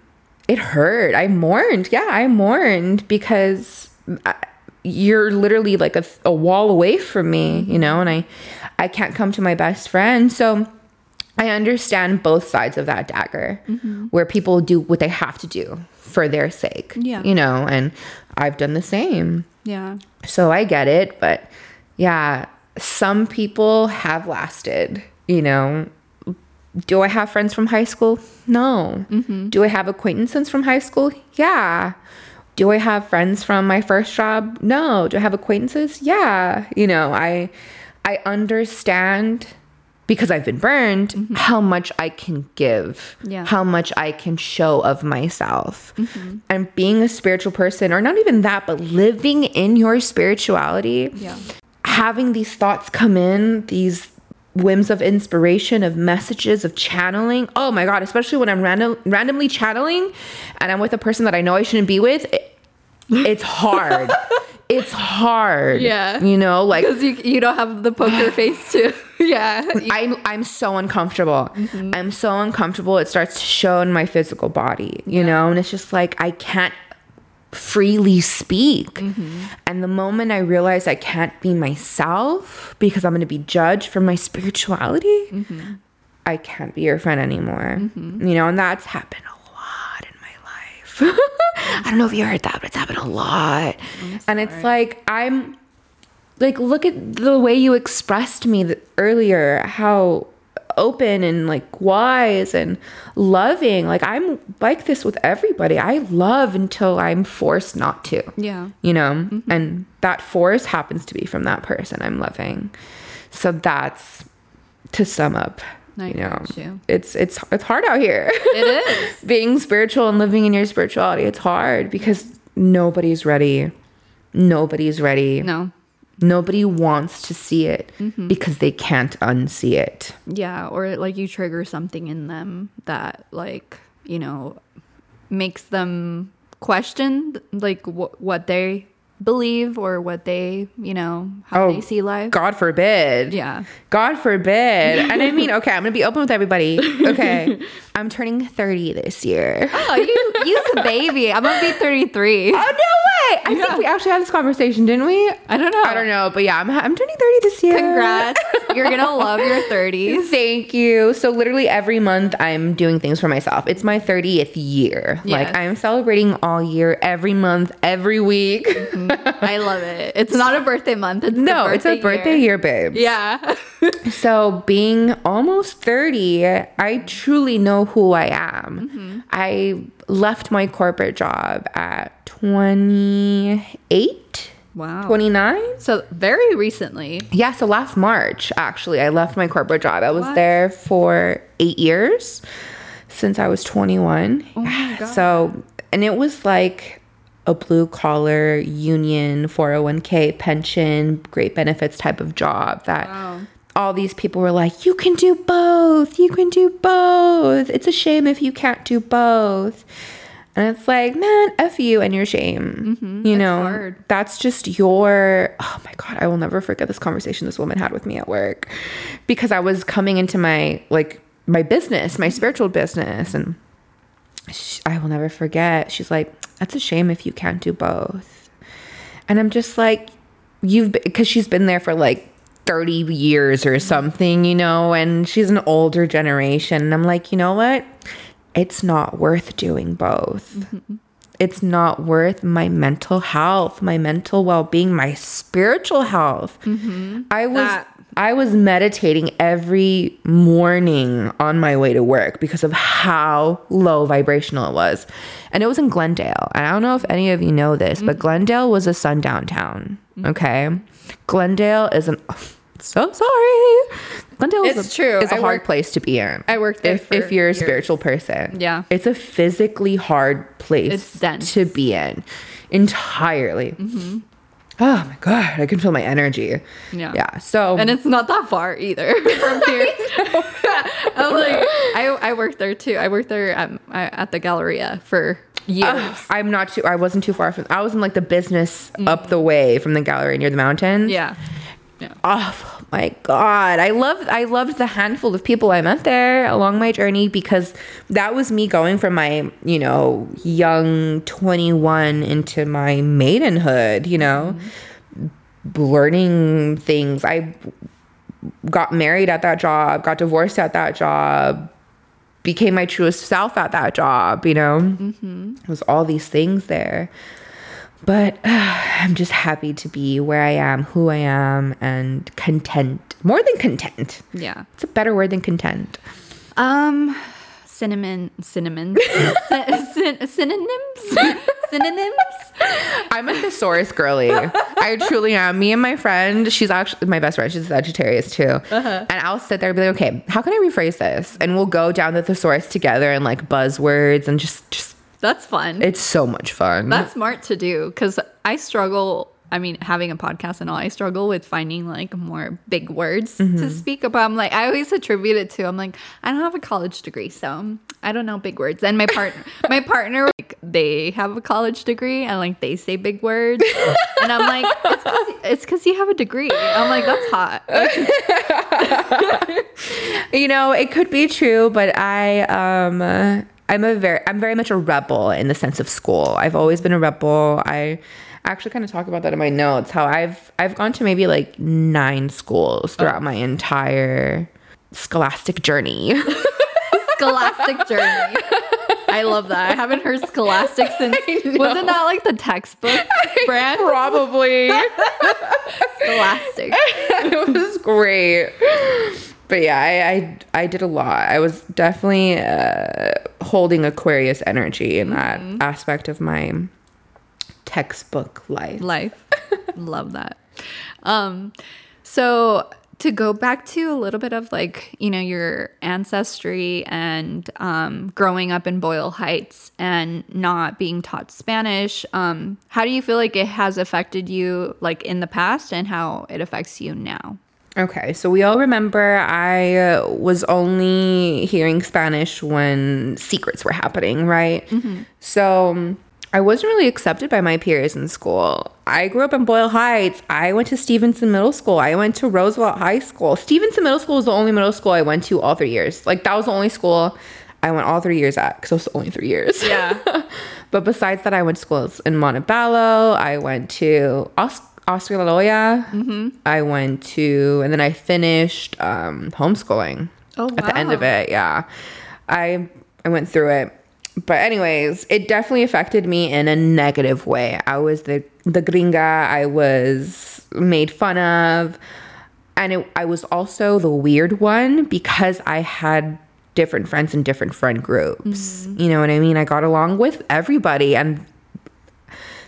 it hurt. I mourned. Yeah, I mourned because I, you're literally like a, a wall away from me, you know, and I, I can't come to my best friend. So I understand both sides of that dagger, mm-hmm. where people do what they have to do for their sake. Yeah. you know, and I've done the same. Yeah. So I get it, but yeah, some people have lasted, you know, Do I have friends from high school? No. Mm-hmm. Do I have acquaintances from high school? Yeah. Do I have friends from my first job? No. Do I have acquaintances? Yeah. You know, I I understand because I've been burned mm-hmm. how much I can give, Yeah. how much I can show of myself. Mm-hmm. And being a spiritual person, or not even that, but living in your spirituality, Yeah. having these thoughts come in, these whims of inspiration, of messages, of channeling. Oh my God, especially when I'm random, randomly channeling and I'm with a person that I know I shouldn't be with, it- it's hard. [LAUGHS] it's hard. Yeah. You know, like Because you, you don't have the poker face too. [LAUGHS] yeah. [LAUGHS] I'm I'm so uncomfortable. Mm-hmm. I'm so uncomfortable. It starts to show in my physical body, you know, and it's just like I can't freely speak. Mm-hmm. And the moment I realize I can't be myself because I'm going to be judged for my spirituality, Mm-hmm. I can't be your friend anymore. You know, and that's happened a lot in my life. [LAUGHS] I don't know if you heard that, but it's happened a lot. And it's like I'm like look at the way you expressed me earlier how open and like wise and loving like i'm like this with everybody i love until i'm forced not to Yeah. you know mm-hmm. and that force happens to be from that person i'm loving so that's to sum up I you know you. it's it's it's hard out here It [LAUGHS] is. being spiritual and living in your spirituality it's hard because nobody's ready nobody's ready No. nobody wants to see it Mm-hmm. because they can't unsee it Yeah. Or like you trigger something in them that, like, you know, makes them question like wh- what they believe or what they, you know, how Oh, they see life. god forbid Yeah. god forbid and i mean [LAUGHS] okay i'm gonna be open with everybody okay [LAUGHS] i'm turning 30 this year Oh, you you's a baby. I'm gonna be 33. [LAUGHS] oh no way i think we actually had this conversation didn't we I don't know. i don't know but yeah i'm, I'm turning 30 this year Congrats. You're gonna love your 30s. Thank you. So literally every month I'm doing things for myself. It's my 30th year. Like I'm celebrating all year, every month, every week. Mm-hmm. I love it. It's not a birthday month. It's no, it's a birthday year, babe. Yeah. So being almost 30, I truly know who I am. Mm-hmm. I left my corporate job at 28, Wow. 29. So very recently. Yeah, so last March, actually, I left my corporate job. I was What? there for eight years since I was 21. Oh my God. So, and it was like a blue collar union, 401k, pension, great benefits type of job that Wow. all these people were like, you can do both. You can do both. It's a shame if you can't do both. And it's like, man, F you and your shame. Mm-hmm. you know, that's just your, oh my God, I will never forget this conversation this woman had with me at work because I was coming into my, like, my business, my spiritual business. And sh I will never forget. She's like, that's a shame if you can't do both. And I'm just like, you've because she's been there for like 30 years or mm-hmm. something, you know, and she's an older generation. And I'm like, you know what? It's not worth doing both. Mm-hmm. It's not worth my mental health, my mental well-being, my spiritual health. Mm-hmm. I was That- I was meditating every morning on my way to work because of how low vibrational it was. And it was in Glendale. And I don't know if any of you know this, but mm-hmm. Glendale was a sundown town. Mm-hmm. Okay. Glendale is an [LAUGHS] so sorry. Glendale is It's a, true. is a I hard place to be in. I worked there if, for if you're a years. spiritual person. Yeah. It's a physically hard place to be in entirely. Mm-hmm. Oh my god, I can feel my energy. Yeah. Yeah. So And it's not that far either [LAUGHS] from [LAUGHS] here. [LAUGHS] I'm like, I, I worked there too. I worked there at, at the Galleria for years. Ugh, I'm not too. I wasn't too far from. I was in like the business up mm. the way from the gallery near the mountains. yeah. Yeah. Oh my god, I loved. I loved the handful of people I met there along my journey because that was me going from my you know young 21 into my maidenhood. You know, learning things. I got married at that job. Got divorced at that job. Became my truest self at that job. You know, mm-hmm. it was all these things there but [SIGHS] I'm just happy to be where I am, who I am, and content. More than content. Yeah. It's a better word than content. Um, cinnamon, cinnamon, [LAUGHS] Sy- syn- synonyms, synonyms. I'm a thesaurus girly. I truly am. Me and my friend, she's actually my best friend. She's a Sagittarius too. Uh-huh. And I'll sit there and be like, okay, how can I rephrase this? And we'll go down the thesaurus together and like buzzwords and just, just That's fun. it's so much fun. That's smart to do because I struggle. I mean, having a podcast and all, I struggle with finding like more big words to speak about. I'm like, I always attribute it to. I'm like, I don't have a college degree, so I don't know big words. And my partner, [LAUGHS] my partner, like, they have a college degree and like they say big words, and I'm like, it's because you have a degree. I'm like, that's hot. [LAUGHS] you know, it could be true, but I um I'm a very I'm very much a rebel in the sense of school. I've always been a rebel. I actually kind of talk about that in my notes how I've I've gone to maybe like 9 schools throughout oh. my entire scholastic journey. [LAUGHS] Scholastic journey. I love that. I haven't heard Scholastic [LAUGHS] since. Wasn't that like the textbook [LAUGHS] brand? Probably. Scholastic. it was great. But yeah, I, I I did a lot. I was definitely uh, holding Aquarius energy in that aspect of my textbook life. life. [LAUGHS] Love that. Um, so to go back to a little bit of like you know your ancestry and um, growing up in Boyle Heights and not being taught Spanish, um, how do you feel like it has affected you like in the past and how it affects you now? Okay, so we all remember I uh, was only hearing Spanish when secrets were happening, right? So um, I wasn't really accepted by my peers in school. I grew up in Boyle Heights. I went to Stevenson Middle School. I went to Roosevelt High School. Stevenson Middle School was the only middle school I went to all three years. Like, that was the only school I went all three years at because it was only three years. Yeah. [LAUGHS] but besides that, I went to schools in Montebello. I went to Os- Oscar La Hoya. I went to, and then I finished um, homeschooling. Oh, At the end of it, yeah. I I went through it. But anyways, it definitely affected me in a negative way. I was the the gringa. I was made fun of, and it, I was also the weird one because I had different friends in different friend groups. You know what I mean? I got along with everybody, and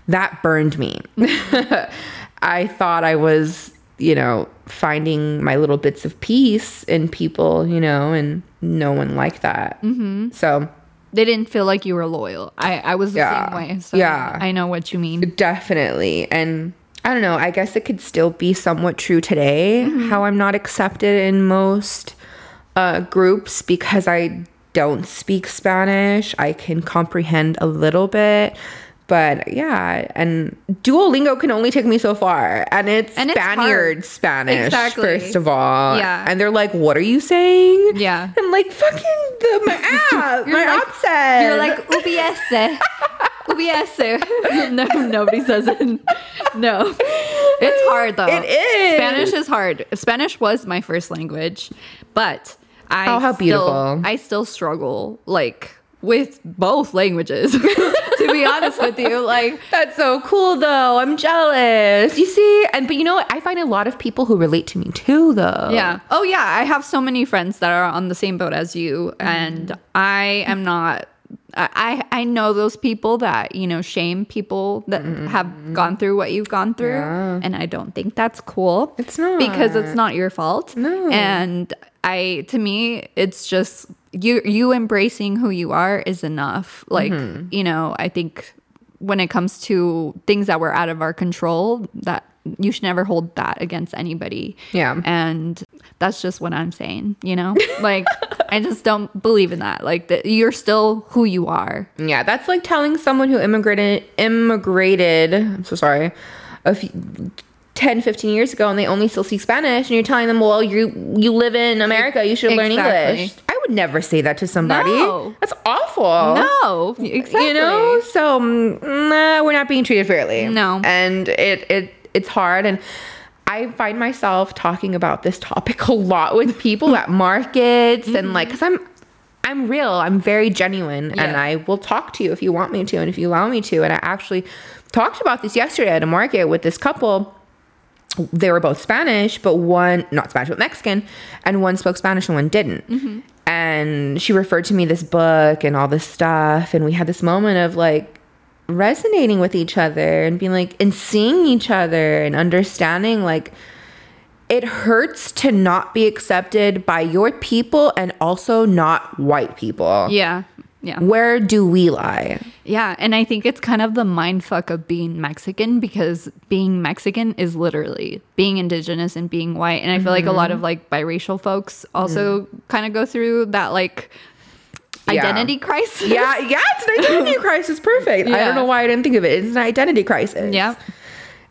that burned me. [LAUGHS] [LAUGHS] I thought I was, you know, finding my little bits of peace in people, you know, and no one liked that. Mm-hmm. So They didn't feel like you were loyal. I, I was the Yeah. same way. So Yeah. I know what you mean. definitely. And I don't know, I guess it could still be somewhat true today how I'm not accepted in most uh, groups because I don't speak Spanish. I can comprehend a little bit. But yeah, and Duolingo can only take me so far. And it's And Spaniard. Spanish, Exactly. first of all. Yeah. And they're like, what are you saying? Yeah. I'm like, fucking the, my [LAUGHS] app. my like- app said. You're like UBS. [LAUGHS] UBS. [LAUGHS] no, nobody says it. No. It's hard though. It is. Spanish is hard. Spanish was my first language, but I Oh, how still- beautiful. I still struggle like with both languages. To be honest with you, like [LAUGHS] That's so cool though. I'm jealous. You see, and but you know what? I find a lot of people who relate to me too though. Yeah. Oh yeah, I have so many friends that are on the same boat as you and mm-hmm. I am not I I know those people that, you know, shame people that mm-hmm. have gone through what you've gone through Yeah. and I don't think that's cool. It's not. Because it's not your fault. No. And I to me it's just you you embracing who you are is enough. Like, Mm-hmm. you know, I think when it comes to things that were out of our control that you should never hold that against anybody. Yeah. And that's just what I'm saying, you know? [LAUGHS] Like I just don't believe in that. Like that you're still who you are. Yeah, that's like telling someone who immigrated immigrated, I'm so sorry, a few, 10, 15 years ago and they only still speak Spanish and you're telling them, "Well, you you live in America, you should learn English." I would never say that to somebody. No. That's awful. No, exactly. You know, so mm, nah, we're not being treated fairly. No. and it it it's hard, and I find myself talking about this topic [LAUGHS] a lot with people at markets and like, cause I'm I'm real, I'm very genuine, and I will talk to you if you want me to, and if you allow me to. And I actually talked about this yesterday at a market with this couple they were both Spanish, but one not Spanish but Mexican, and one spoke Spanish and one didn't. and she referred to me this book and all this stuff and we had this moment of like resonating with each other and being like and seeing each other and understanding like it hurts to not be accepted by your people and also not white people. Yeah. Yeah. Where do we lie? Yeah, and I think it's kind of the mind fuck of being Mexican because being Mexican is literally being indigenous and being white. And I feel like a lot mm-hmm. of like biracial folks also mm. kind of go through that like Yeah. identity crisis. Yeah, yeah, it's an identity [LAUGHS] crisis. Perfect. I don't know why I didn't think of it. It's an identity crisis. Yeah.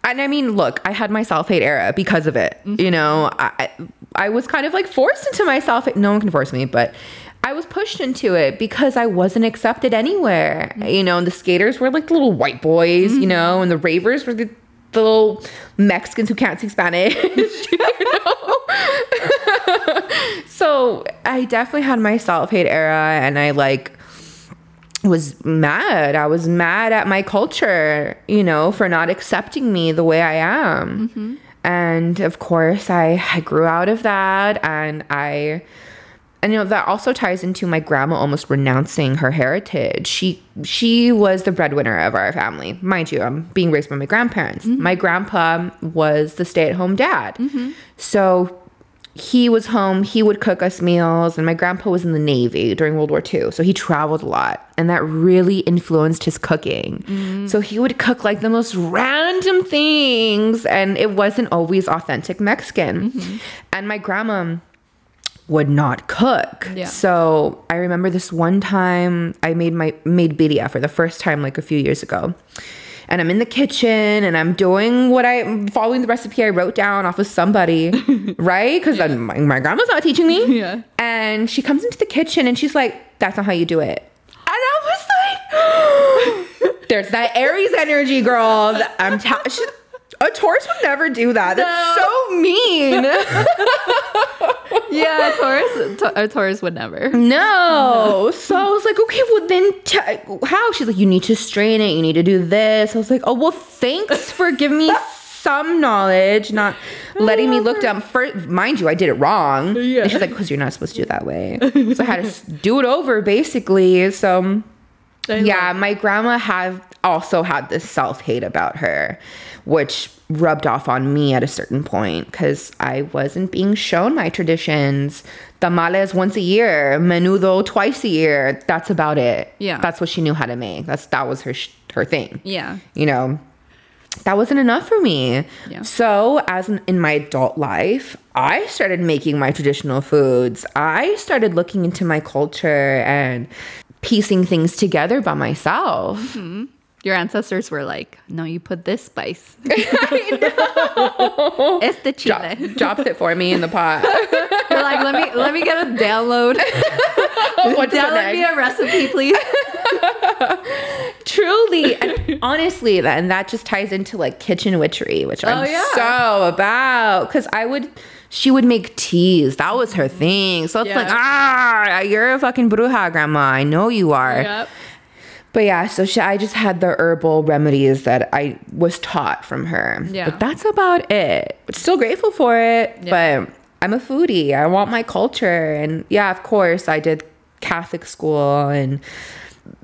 And I mean, look, I had my self hate era because of it. Mm-hmm. You know, I, I I was kind of like forced into my self hate. No one can force me, but I was pushed into it because I wasn't accepted anywhere. Mm-hmm. You know, and the skaters were like the little white boys, you mm-hmm. know, and the ravers were the, the little Mexicans who can't speak Spanish. [LAUGHS] [LAUGHS] so I definitely had my self hate era, and I like was mad. I was mad at my culture, you know, for not accepting me the way I am. Mm-hmm. And of course, I, I grew out of that. And I, and you know, that also ties into my grandma almost renouncing her heritage. She, she was the breadwinner of our family. Mind you, I'm being raised by my grandparents. Mm-hmm. My grandpa was the stay at home dad. Mm-hmm. So he was home, he would cook us meals, and my grandpa was in the Navy during World War II. So he traveled a lot, and that really influenced his cooking. Mm-hmm. So he would cook like the most random things, and it wasn't always authentic Mexican. And my grandma would not cook. Yeah. So I remember this one time I made my made birria for the first time like a few years ago. And I'm in the kitchen and I'm doing what I'm following the recipe I wrote down off of somebody, [LAUGHS] right? Because my, my grandma's not teaching me. [LAUGHS] Yeah. And she comes into the kitchen and she's like, "That's not how you do it." And I was like, [GASPS] "There's that Aries energy, girl. I'm ta- she- a Taurus would never do that. That's so mean." [LAUGHS] Yeah, Taurus, a Taurus would never. No. So I was like, okay, well then t- how? She's like, you need to strain it. You need to do this. I was like, oh well, thanks for giving me [LAUGHS] some knowledge, not letting me look dumb. For mind you, I did it wrong. Yeah. And she's like, because you're not supposed to do it that way. [LAUGHS] So I had to do it over, basically. So yeah, my grandma had also had this self hate about her, which rubbed off on me at a certain point because I wasn't being shown my traditions. Tamales once a year, menudo twice a year. That's about it. Yeah. that's what she knew how to make. That's that was her sh- her thing. Yeah. you know. That wasn't enough for me. Yeah. So, as an, in my adult life, I started making my traditional foods. I started looking into my culture and piecing things together by myself. Mm-hmm. Your ancestors were like, no, you put this spice. I know. Este Drop, chile. drops it for me in the pot. [LAUGHS] You're like, let me let me get a download. [LAUGHS] What to Download me a recipe, please. [LAUGHS] Truly, and honestly, and that just ties into like kitchen witchery, which oh, I'm Oh, yeah. so about. Because I would, she would make teas. That was her thing. So it's Yeah. like, ah, you're a fucking bruja, grandma. I know you are. Yep. But yeah, so she, I just had the herbal remedies that I was taught from her. Yeah. But that's about it. Still grateful for it. Yeah. But I'm a foodie. I want my culture. And yeah, of course, I did Catholic school and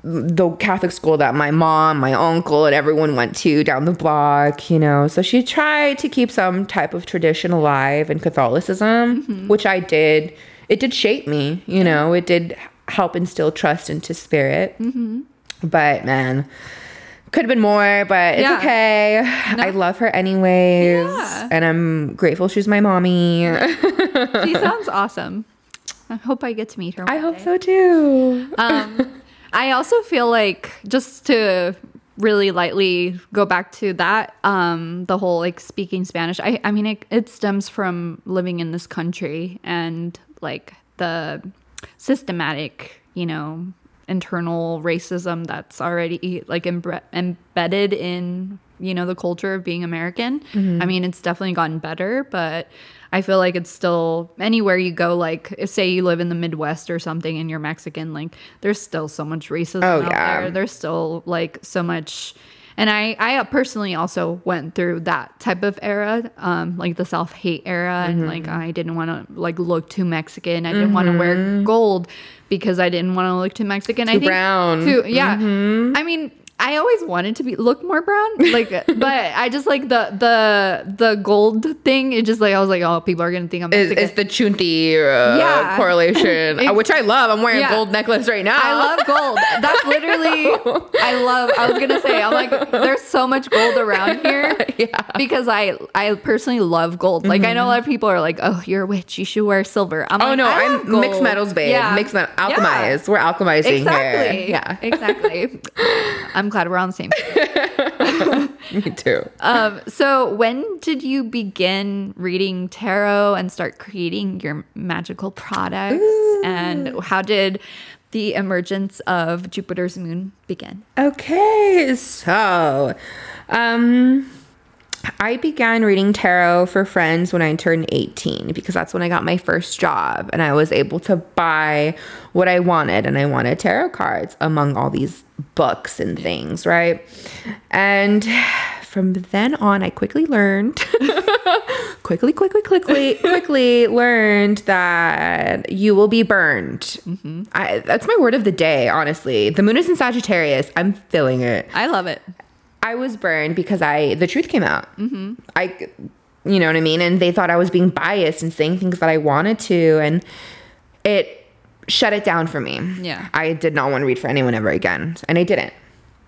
the Catholic school that my mom, my uncle, and everyone went to down the block, you know. So she tried to keep some type of tradition alive in Catholicism, which I did. It did shape me, you know, it did help instill trust into spirit. But man, could have been more, but it's Yeah. okay. I love her anyways. Yeah. And I'm grateful she's my mommy. She [LAUGHS] sounds awesome. I hope I get to meet her. I hope day. so too. um, [LAUGHS] I also feel like just to really lightly go back to that, um, the whole like speaking Spanish. I, I mean, it, it stems from living in this country and like the systematic, you know, internal racism that's already like embre- embedded in you know the culture of being American. I mean, it's definitely gotten better, but I feel like it's still anywhere you go. Like, say you live in the Midwest or something and you're Mexican, like there's still so much racism Oh, out yeah. there. There's still like so much. And I, I personally also went through that type of era, um, like the self hate era, and Mm-hmm. like I didn't want to like look too Mexican. I didn't want to wear gold because I didn't want to look too Mexican. I Too think brown. Too, yeah. I mean, I always wanted to be look more brown, like, [LAUGHS] but I just like the the the gold thing. It just like I was like, oh, people are gonna think I'm Is, is the chunti uh, Yeah. correlation, [LAUGHS] uh, which I love. I'm wearing Yeah. gold necklace right now. I love gold. That's literally I love I was gonna say, I'm like, there's so much gold around [LAUGHS] here. Yeah. Because I I personally love gold. Like I know a lot of people are like, Oh, you're a witch, you should wear silver. I'm Oh like, no, I I'm gold. mixed metals, babe. Yeah. Mixed metal, Yeah. alchemized. We're alchemizing Exactly. here. Yeah, Exactly. I'm glad we're on the same [LAUGHS] me too. Um, so when did you begin reading tarot and start creating your magical products? And how did the emergence of Jupiter's moon begin? Okay, so um I began reading tarot for friends when I turned 18 because that's when I got my first job and I was able to buy what I wanted and I wanted tarot cards among all these books and things, right? And from then on I quickly learned [LAUGHS] quickly quickly quickly quickly learned that you will be burned. Mm-hmm. I, that's my word of the day, honestly. The moon is in Sagittarius. I'm feeling it. I love it. I was burned because I the truth came out. Mm-hmm. I, you know what I mean, and they thought I was being biased and saying things that I wanted to, and it shut it down for me. Yeah. I did not want to read for anyone ever again, and I didn't.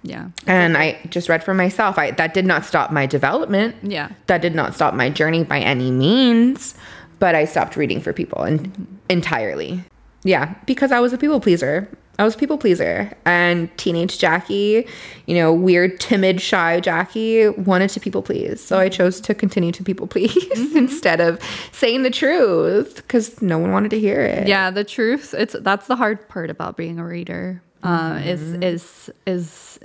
Yeah. And I just read for myself. I that did not stop my development. Yeah. That did not stop my journey by any means, but I stopped reading for people and entirely. Yeah, because I was a people pleaser. I was a people pleaser. And teenage Jackie, you know, weird, timid, shy Jackie wanted to people please. So I chose to continue to people [LAUGHS] please instead of saying the truth because no one wanted to hear it. Yeah, the truth. It's that's the hard part about being a reader. Uh, is is is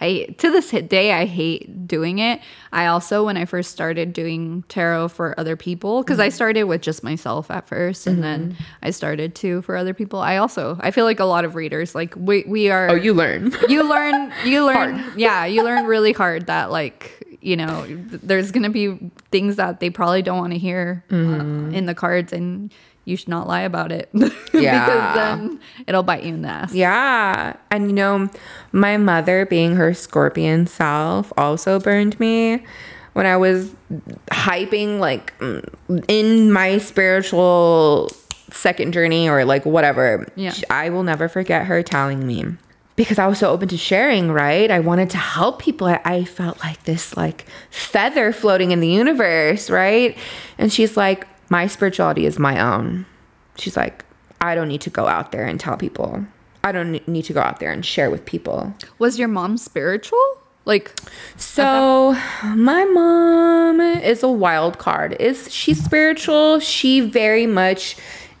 I to this day I hate doing it. I also when I first started doing tarot for other people because I mm-hmm. started with just myself at 1st and then mm-hmm. I started to for other people. I also I feel like a lot of readers like we we are Oh, you learn. [LAUGHS] you learn you learn yeah you learn really hard that like you know there's gonna be things that they probably don't want to hear uh, mm-hmm. in the cards and you should not lie about it [LAUGHS] Yeah. because then it'll bite you in the ass Yeah. And you know, my mother, being her scorpion self, also burned me when I was hyping, like mm, in my spiritual second journey or like whatever. Yeah. I will never forget her telling me. Because I was so open to sharing, right? I wanted to help people. I, I felt like this like feather floating in the universe, right? And she's like, my spirituality is my own. She's like, I don't need to go out there and tell people. I don't need to go out there and share with people. was your mom spiritual like So my mom is a wild card. Is she spiritual? She very much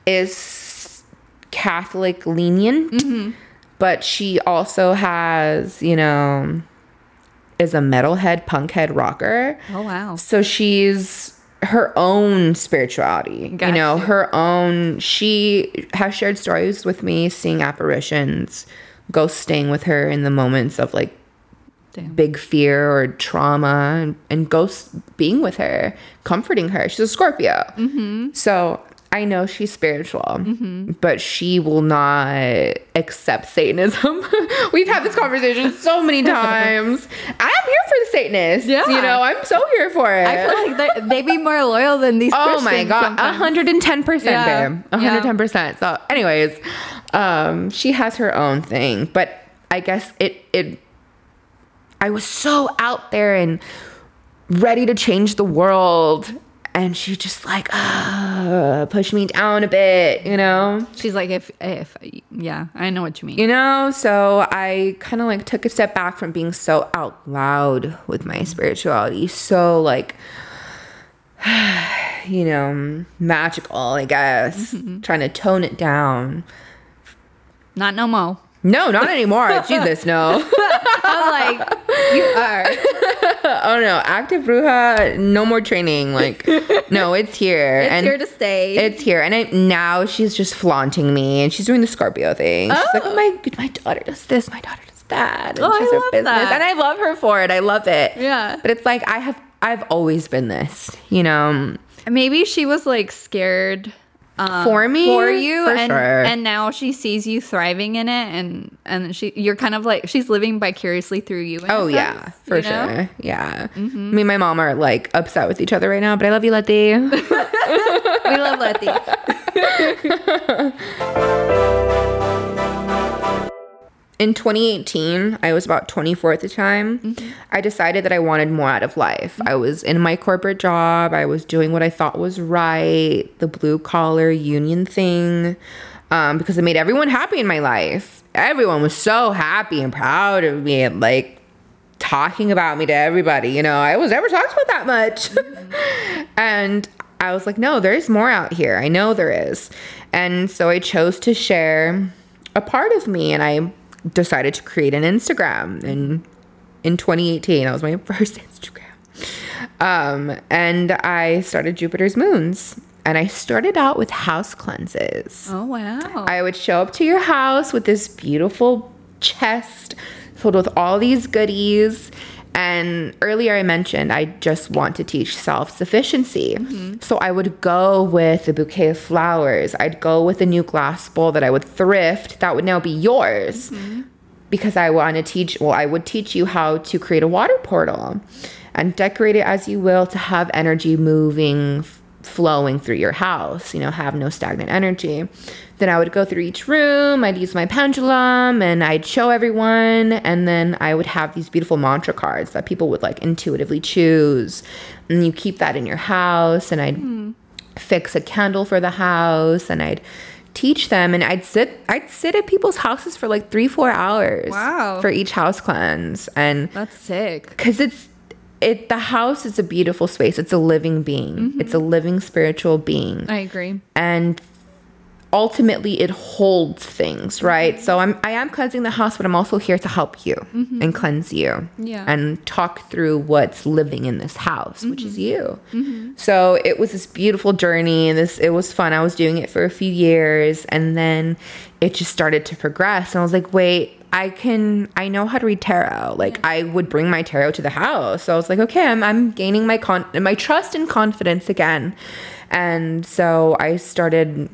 is Catholic lenient, mm-hmm. but she also has, you know, is a metalhead, punkhead rocker. oh wow So she's her own spirituality. You know, her own she has shared stories with me seeing apparitions, ghosts staying with her in the moments of like Damn. big fear or trauma and, and ghosts being with her, comforting her. She's a Scorpio. Mm-hmm. So I know she's spiritual, but she will not accept Satanism. [LAUGHS] We've had this conversation so many [LAUGHS] times. I'm here for the Satanists. Yeah. You know, I'm so here for it. i feel like they, they be more loyal than these Oh my god, sometimes. 110%, Yeah. babe. 110%. So anyways, um she has her own thing, but I guess it it I was so out there and ready to change the world and she just like uh, pushed me down a bit, you know? she's like if if yeah i know what you mean. You know, so I kind of like took a step back from being so out loud with my spirituality, so like, [SIGHS] you know, magical, I guess, trying to tone it down. not no mo No, not anymore. [LAUGHS] Jesus, no. i'm like you [LAUGHS] are oh no, active bruja, no more training. Like, no, it's here. it's and here to stay It's here, and I, now she's just flaunting me, and she's doing the Scorpio thing. She's like, oh. "Oh my, my daughter does this, my daughter does that. And Oh, she has I her love business. that. And I love her for it. I love it. Yeah. But it's like I have I've always been this, you know. Maybe she was like scared um, For me? for you, For and sure. and now she sees you thriving in it, and and she you're kind of like she's living vicariously through you. Oh yeah, for you know? Mm-hmm. sure. Yeah. Me and my mom are like upset with each other right now, but I love you, Letty. [LAUGHS] We love Letty. [LAUGHS] in 2018, I was about 24 at the time. Mm-hmm. I decided that I wanted more out of life. I was in my corporate job. I was doing what I thought was right, the blue collar union thing, um, because it made everyone happy in my life. Everyone was so happy and proud of me and like talking about me to everybody. You know, I was never talked about that much. [LAUGHS] and I was like, no, there's more out here. I know there is. And so I chose to share a part of me and I decided to create an Instagram and in 2018 that was my [LAUGHS] first Instagram. Um, and I started Jupiter's Moons and I started out with house cleanses. Oh wow. I would show up to your house with this beautiful chest filled with all these goodies. And earlier I mentioned I just want to teach self sufficiency. Mm-hmm. So I would go with a bouquet of flowers. I'd go with a new glass bowl that I would thrift that would now be yours mm-hmm. because I want to teach, well, I would teach you how to create a water portal and decorate it as you will to have energy moving, flowing through your house, you know, have no stagnant energy. Then I would go through each room, I'd use my pendulum and I'd show everyone. And then I would have these beautiful mantra cards that people would like intuitively choose. And you keep that in your house. And I'd hmm. fix a candle for the house and I'd teach them and I'd sit I'd sit at people's houses for like 3 4 hours Wow. for each house cleanse and That's sick. cuz it's it the house is a beautiful space it's a living being mm-hmm. it's a living spiritual being I agree. and ultimately it holds things right so i'm i am cleansing the house but i'm also here to help you mm-hmm. and cleanse you Yeah. and talk through what's living in this house which is mm-hmm. you mm-hmm. so it was this beautiful journey and this it was fun i was doing it for a few years and then it just started to progress and i was like wait I can I know how to read tarot. Like I would bring my tarot to the house. So I was like, okay, I'm I'm gaining my con my trust and confidence again. And so I started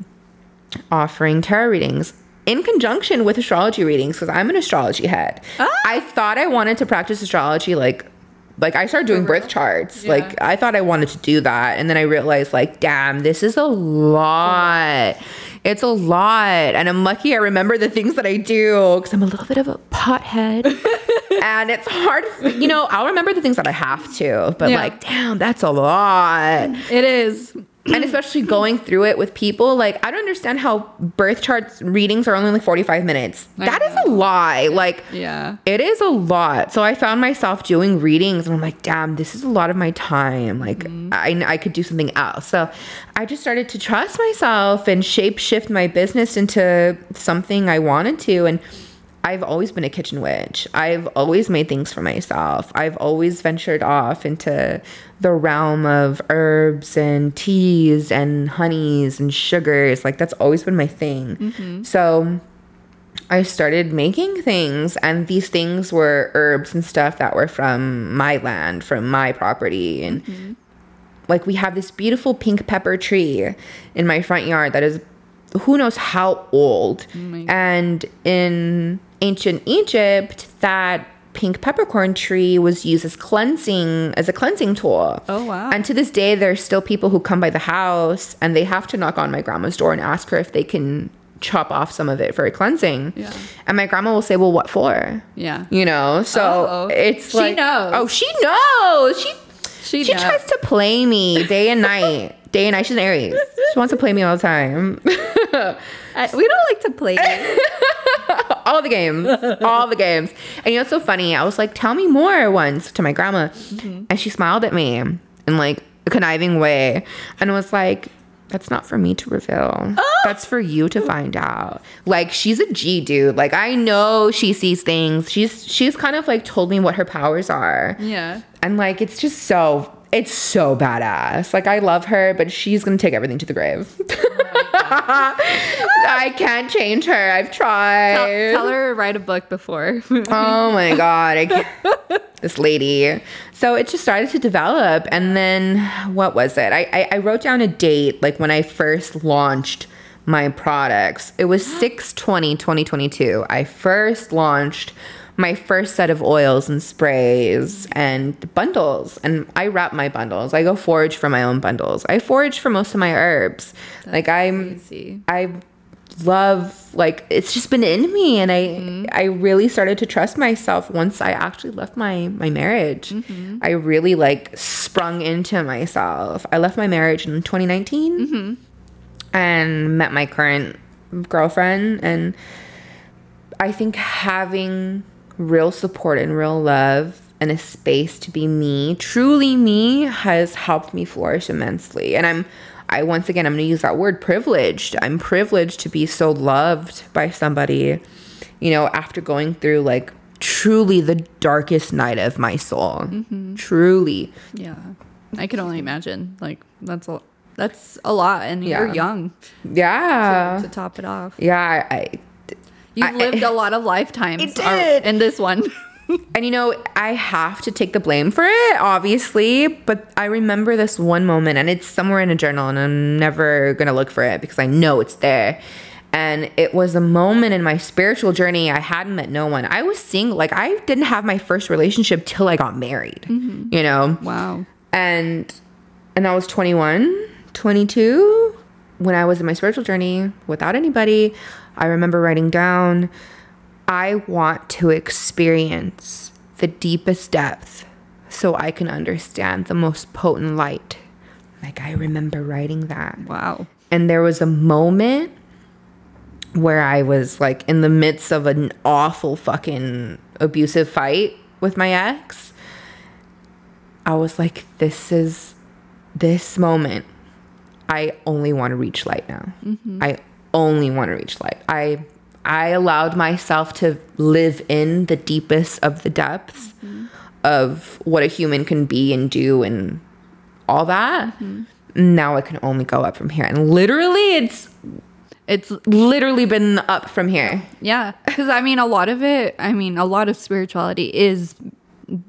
offering tarot readings in conjunction with astrology readings because I'm an astrology head. Ah. I thought I wanted to practice astrology like like I started doing birth charts. Yeah. Like I thought I wanted to do that and then I realized like damn, this is a lot. It's a lot. And I'm lucky I remember the things that I do cuz I'm a little bit of a pothead. [LAUGHS] and it's hard, you know, I'll remember the things that I have to, but Yeah. like damn, that's a lot It is. And especially going through it with people like i don't understand how birth charts readings are only like 45 minutes. I That is a lie. Like Yeah. it is a lot. So i found myself doing readings and i'm like damn this is a lot of my time. Like mm-hmm. I, I could do something else. So i just started to trust myself and shape shift my business into something i wanted to. And I've always been a kitchen witch. I've always made things for myself. I've always ventured off into the realm of herbs and teas and honeys and sugars. Like that's always been my thing. Mm-hmm. So I started making things, and these things were herbs and stuff that were from my land, from my property. And mm-hmm. like we have this beautiful pink pepper tree in my front yard that is who knows how old. Oh and in ancient Egypt, that pink peppercorn tree was used as cleansing as a cleansing tool. Oh, wow. And to this day there's still people who come by the house and they have to knock on my grandma's door and ask her if they can chop off some of it for a cleansing. Yeah. And my grandma will say, "Well, what for?" Yeah. You know, so Oh. oh. it's She like knows. Oh, she knows. She She she knows. tries to play me day and night. [LAUGHS] Day and night. She's an Aries. She wants to play me all the time. [LAUGHS] I, we don't like to play. games. [LAUGHS] all the games. all the games. And you know what's so funny? I was like, tell me more once to my grandma. Mm-hmm. And she smiled at me in like a conniving way and was like, that's not for me to reveal. Oh. That's for you to find out. Like she's a G dude. Like I know she sees things. She's she's kind of like told me what her powers are. yeah. And like it's just so it's so badass. Like I love her, but she's gonna take everything to the grave. Oh [LAUGHS] I can't change her. I've tried. Tell, tell her to write a book before. [LAUGHS] oh my god, I can't. this lady. So it just started to develop, and then what was it? I, I I wrote down a date like when I first launched my products. It was [GASPS] 620 2022. I first launched my first set of oils and sprays and bundles. And i wrap my bundles. I go forage for my own bundles. I forage for most of my herbs. Like i'm crazy. i love like it's just been in me and i mm-hmm. i really started to trust myself once i actually left my my marriage. Mm-hmm. I really like sprung into myself. I left my marriage in 2019 mm-hmm. and met my current girlfriend and i think having real support and real love and a space to be me. Truly me has helped me flourish immensely. And i'm i once again i'm going to use that word privileged. I'm privileged to be so loved by somebody you know after going through like truly the darkest night of my soul. Mm-hmm. Truly. Yeah. I can only imagine. Like that's a that's a lot and you're young yeah. to top it off. yeah I, You've I- lived [LAUGHS] a lot of lifetimes I are- uh, did. in this one. [LAUGHS] And you know, I have to take the blame for it, obviously, but I remember this one moment and it's somewhere in a journal and I'm never going to look for it because I know it's there. And it was a moment in my spiritual journey. I hadn't met no one. I was single. Like, I didn't have my first relationship till I got married, mm-hmm. you know? wow. and and I was 21, 22 when I was in my spiritual journey without anybody. I remember writing down I want to experience the deepest depth so I can understand the most potent light. Like I remember writing that. Wow. And there was a moment where I was like in the midst of an awful fucking abusive fight with my ex. I was like, this is this moment. I only want to reach light now. Mm-hmm. I only want to reach light. I I allowed myself to live in the deepest of the depths mm-hmm. of what a human can be and do and all that. Mm-hmm. Now I can only go up from here. And literally it's It's literally been up from here. yeah, cuz I mean a lot of it, I mean a lot of spirituality is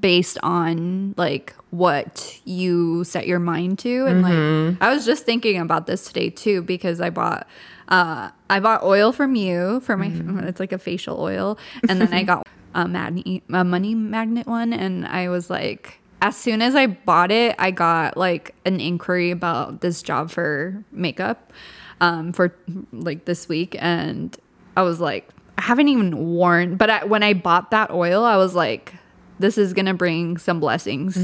based on like what you set your mind to and like mm-hmm. I was just thinking about this today too because I bought uh I bought oil from you for my [LAUGHS] it's like a facial oil and then I [LAUGHS] got a magnet a money magnet one and I was like as soon as I bought it I got like an inquiry about this job for makeup um for like this week and I was like I haven't even worn but I, when I bought that oil I was like this is gonna bring some blessings.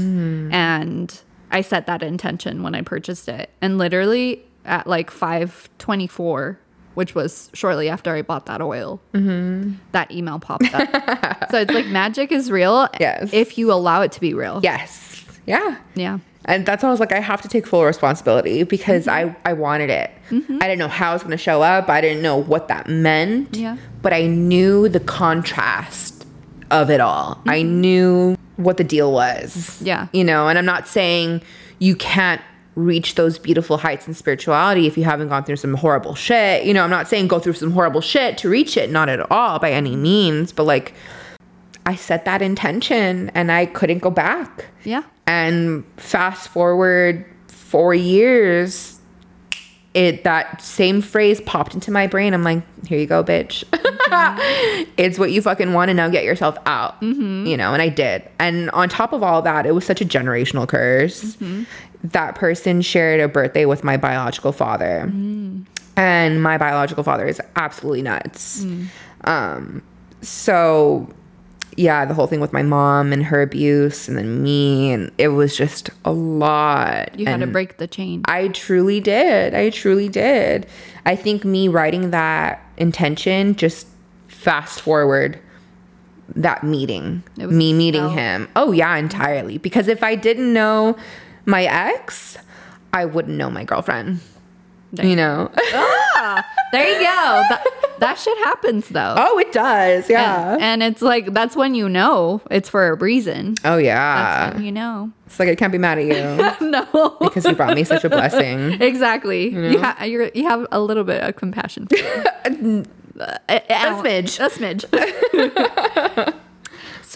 And i set that intention when i purchased it. And literally at like 524 which was shortly after i bought that oil mm-hmm. that email popped up [LAUGHS] so it's like magic is real Yes. if you allow it to be real Yes. Yeah. yeah And that's why I was like, I have to take full responsibility because mm-hmm. I, I wanted it. Mm-hmm. I didn't know how it was going to show up. I didn't know what that meant. Yeah. But I knew the contrast of it all. I knew what the deal was. Yeah. You know, and I'm not saying you can't reach those beautiful heights in spirituality if you haven't gone through some horrible shit. You know, I'm not saying go through some horrible shit to reach it, not at all by any means, but like I set that intention and I couldn't go back. yeah And fast forward four years, it that same phrase popped into my brain. I'm like, here you go, bitch. [LAUGHS] it's what you fucking want to now get yourself out. Mm-hmm. You know, and I did. And on top of all that, it was such a generational curse. Mm-hmm. That person shared a birthday with my biological father. And my biological father is absolutely nuts. Um, so yeah, the whole thing with my mom and her abuse and then me and it was just a lot. you had to break the chain I truly did. I truly did. I think me writing that intention just fast forward that meeting. Me meeting him. Oh yeah, entirely. Because if I didn't know my ex, I wouldn't know my girlfriend. You know? yeah. There you go. That, that shit happens though. Oh, it does. Yeah. And, and it's like that's when you know it's for a reason. oh That's yeah. when you know. It's like I can't be mad at you [LAUGHS] no. because you brought me such a blessing. Exactly. You, ha- you're, you have a little bit of compassion. For it. a, [LAUGHS] uh, uh, a smidge. A smidge. [LAUGHS]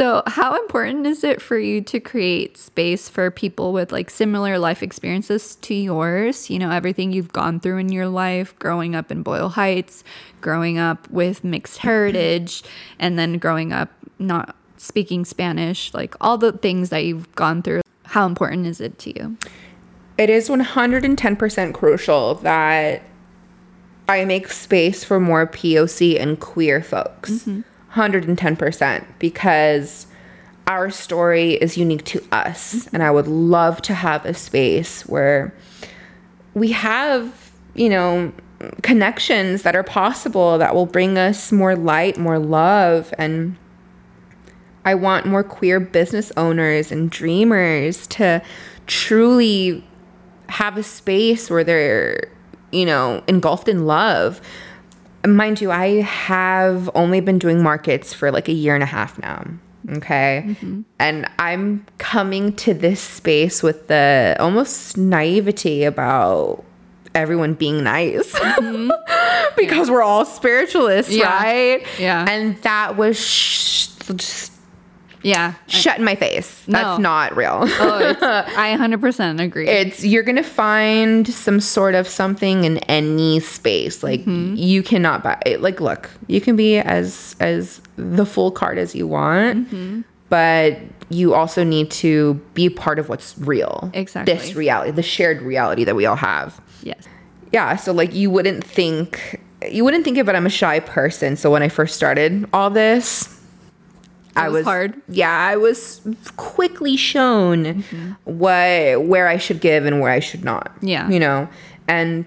so, how important is it for you to create space for people with like similar life experiences to yours? You know, everything you've gone through in your life, growing up in Boyle Heights, growing up with mixed mm-hmm. heritage, and then growing up not speaking Spanish, like all the things that you've gone through. How important is it to you? It is 110% crucial that I make space for more POC and queer folks. Mm-hmm. 110% because our story is unique to us. Mm-hmm. And I would love to have a space where we have, you know, connections that are possible that will bring us more light, more love. And I want more queer business owners and dreamers to truly have a space where they're, you know, engulfed in love. Mind you, I have only been doing markets for like a year and a half now. Okay. Mm-hmm. And I'm coming to this space with the almost naivety about everyone being nice mm-hmm. [LAUGHS] because we're all spiritualists, Yeah. right? Yeah. And that was sh- just Yeah. shut in my face. That's No. not real. Oh, [LAUGHS] I 100% agree. it's you're gonna find some sort of something in any space like Mm-hmm. you cannot buy like look you can be as as the full card as you want Mm-hmm. but you also need to be part of what's real Exactly. this reality the shared reality that we all have yes. yeah so like you wouldn't think you wouldn't think of it i'm a shy person so when i first started all this I was was hard? Yeah, I was quickly shown mm-hmm. what where I should give and where I should not. Yeah. you know, and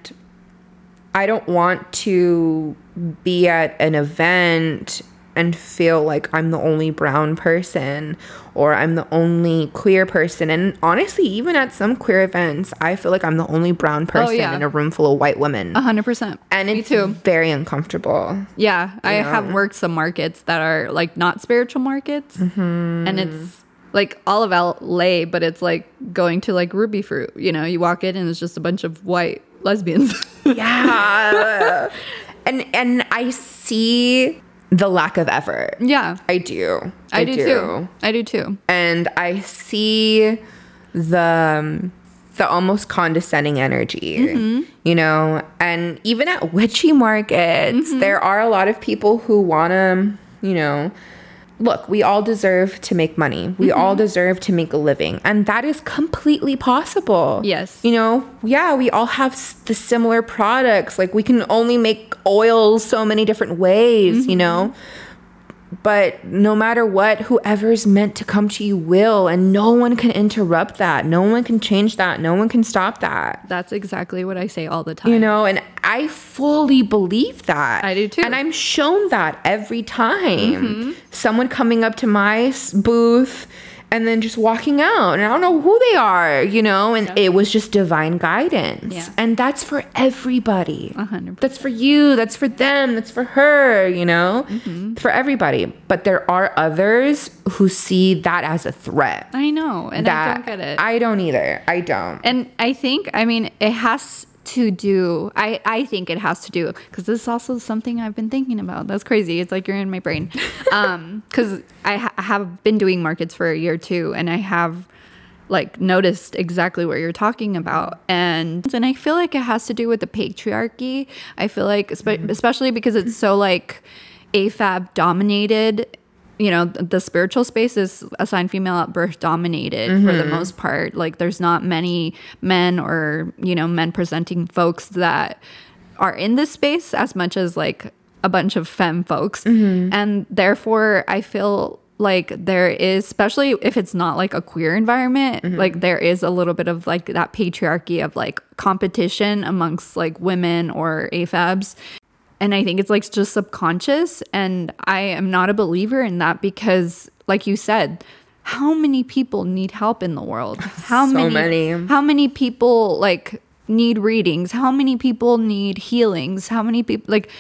I don't want to be at an event and feel like I'm the only brown person or I'm the only queer person. And honestly, even at some queer events, I feel like I'm the only brown person Oh, yeah. in a room full of white women. 100%. and Me it's too. very uncomfortable. Yeah. I you have worked some markets that are like not spiritual markets. Mm-hmm. And it's like all of LA, but it's like going to like Ruby Fruit. You know, you walk in and it's just a bunch of white lesbians. [LAUGHS] Yeah. and and I see the lack of effort. yeah. I do. I, do, too. I do too. And I see the um, the almost condescending energy, Mm-hmm. you know. And even at witchy markets, Mm-hmm. there are a lot of people who want to, you know. Look, we all deserve to make money. We Mm-hmm. all deserve to make a living. And that is completely possible. Yes. You know, yeah, we all have the similar products. Like we can only make oils so many different ways, you know? But no matter what, whoever's meant to come to you will, and no one can interrupt that. No one can change that. No one can stop that. That's exactly what I say all the time. You know, and I fully believe that. I do too. And I'm shown that every time. Mm-hmm. Someone coming up to my booth and then just walking out, and I don't know who they are, you know, and it was just divine guidance. Yeah. And that's for everybody. A hundred That's for you, that's for them, that's for her, you know, Mm-hmm. for everybody. But there are others who see that as a threat. I know. And I don't get it. I don't either. I don't. And I think, I mean, it has to do, I, I think it has to do, because this is also something I've been thinking about. That's crazy. It's like you're in my brain. [LAUGHS] Um, Because I ha- have been doing markets for a year too, and I have like noticed exactly what you're talking about and and I feel like it has to do with the patriarchy. I feel like espe- especially because it's so like AFAB dominated you know the spiritual space is assigned female at birth dominated for the mm-hmm. most part. Like there's not many men or you know men presenting folks that are in this space as much as like a bunch of femme folks. Mm-hmm. And therefore i feel like there is especially if it's not like a queer environment mm-hmm. like there is a little bit of like that patriarchy of like competition amongst like women or afabs and I think it's like just subconscious. And I am not a believer in that because, like you said, how many people need help in the world? [LAUGHS] How So many, many. How many people like need readings? How many people need healings? How many people like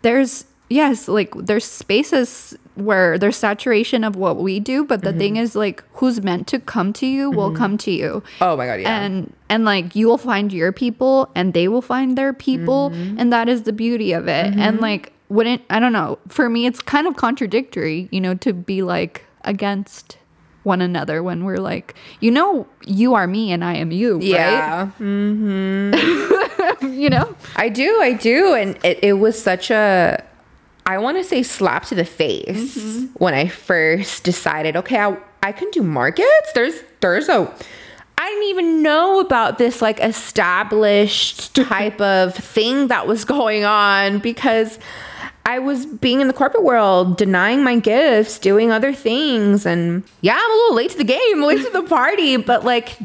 there's yes, like there's spaces where there's saturation of what we do, but the thing mm-hmm. is like who's meant to come to you will mm-hmm. come to you. Oh my God, yeah. And and like you will find your people and they will find their people Mm-hmm. and that is the beauty of it. And mm-hmm. like wouldn't I don't know, for me it's kind of contradictory, you know, to be like against one another when we're like, you know, you are me and I am you, right? yeah. right? [LAUGHS] You know? I do, I do. And it, it was such a, I want to say slap to the face Mm-hmm. when I first decided, okay, I, I can do markets. There's, there's a, I didn't even know about this like established [LAUGHS] type of thing that was going on because I was being in the corporate world, denying my gifts, doing other things. And yeah, I'm a little late to the game, late to the [LAUGHS] party, but like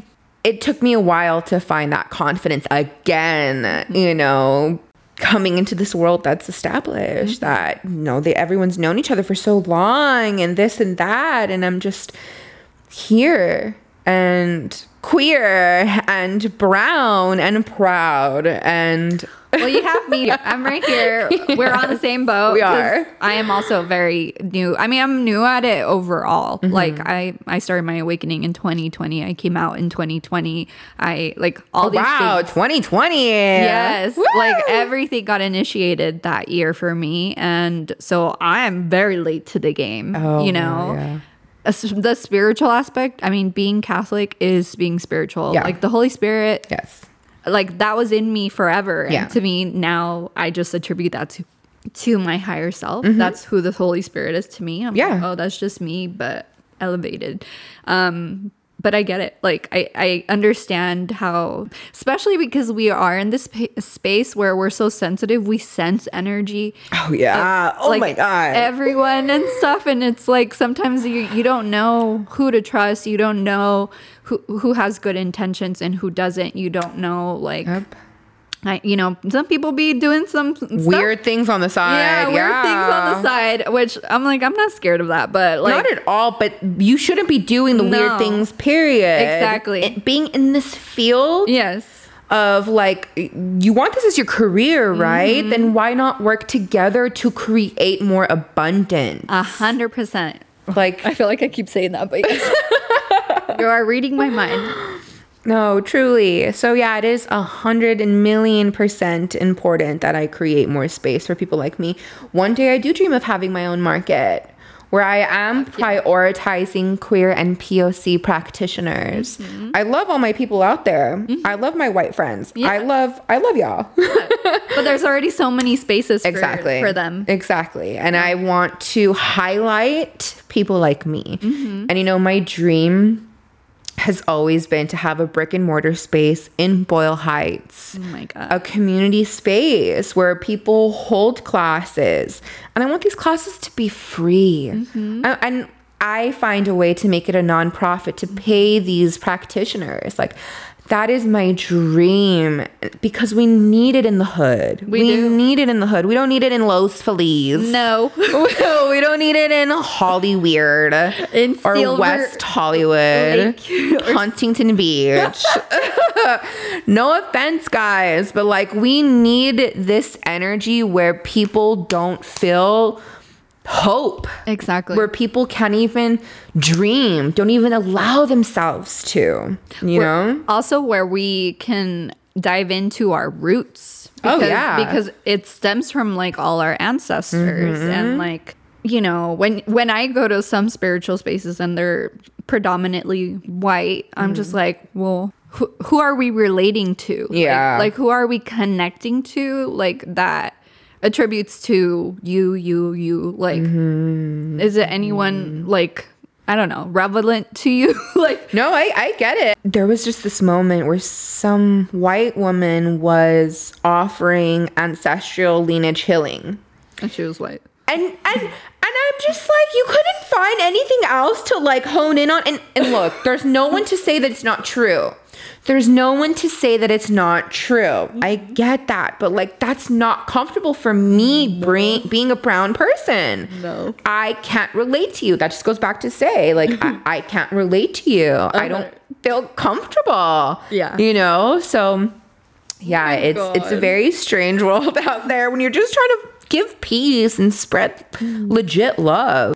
it took me a while to find that confidence again, you know, coming into this world that's established mm-hmm. that, you know, they, everyone's known each other for so long and this and that. And I'm just here and queer and brown and proud and Well, you have me. [LAUGHS] I'm right here. We're on the same boat. We are. I am also very new. I mean, I'm new at it overall. Mm-hmm. Like I, I started my awakening in 2020. I came out in 2020. I like all these wow, things. 2020. Yes, Woo! like everything got initiated that year for me, and so I am very late to the game. Oh, you know, yeah. The spiritual aspect. I mean, being Catholic is being spiritual. Yeah. Like the Holy Spirit Yes. Like that was in me forever Yeah. to me now i just attribute that to to my higher self that's who the holy spirit is to me i'm Mm-hmm. Yeah. like oh that's just me but elevated um but i get it like i i understand how especially because we are in this pa- space where we're so sensitive we sense energy Oh yeah. oh like my god. everyone and stuff and it's like sometimes you you don't know who to trust you don't know who who has good intentions and who doesn't you don't know like Yep. I, you know some people be doing some stuff- Weird things on the side. yeah, weird things on the side which i'm like i'm not scared of that but like Not at all, but you shouldn't be doing the No. weird things, period. Exactly. It- being in this field yes of like, you want this as your career, right? Then mm-hmm. why not work together to create more abundance? a hundred percent like, [LAUGHS] i feel like i keep saying that but yes. [LAUGHS] you are reading my mind No, truly. So yeah, it is a hundred and million percent important that I create more space for people like me. One day I do dream of having my own market where I am prioritizing queer and POC practitioners. I love all my people out there. I love my white friends. I love I love y'all. [LAUGHS] but there's already so many spaces for, exactly. for them Exactly. And I want to highlight people like me. Mm-hmm. And you know, my dream has always been to have a brick and mortar space in Boyle Heights. oh my god A community space where people hold classes. And I want these classes to be free. Mm-hmm. And, and I find a way to make it a nonprofit to pay these practitioners. Like, that is my dream because we need it in the hood. We do. need it in the hood. We don't need it in Los Feliz. no [LAUGHS] [LAUGHS] we don't need it in Hollyweird In or Silver West Hollywood, Lake [LAUGHS] Huntington Beach. no offense, guys, but like we need this energy where people don't feel hope, exactly where people can't even dream, don't even allow themselves to, you know? also where we can dive into our roots Oh, because, yeah. because it stems from like all our ancestors Mm-hmm. and like you know when when i go to some spiritual spaces and they're predominantly white i'm just like well who, who are we relating to Like- Yeah. like, who are we connecting to like that attributes to you you you like mm-hmm. is it anyone like i don't know relevant to you [LAUGHS] like No, I, I get it. There was just this moment where some white woman was offering ancestral lineage healing. and she was white And and and I'm just like, you couldn't find anything else to like hone in on. And and look, there's no one to say that it's not true. There's no one to say that it's not true. Mm-hmm. I get that, but like that's not comfortable for me bring, being a brown person. No. I can't relate to you. That just goes back to say, like, I, [LAUGHS] I can't relate to you. I uh-huh. don't feel comfortable. Yeah. You know? So yeah, oh it's it's a very strange [LAUGHS] world out there when you're just trying to give peace and spread mm. legit love.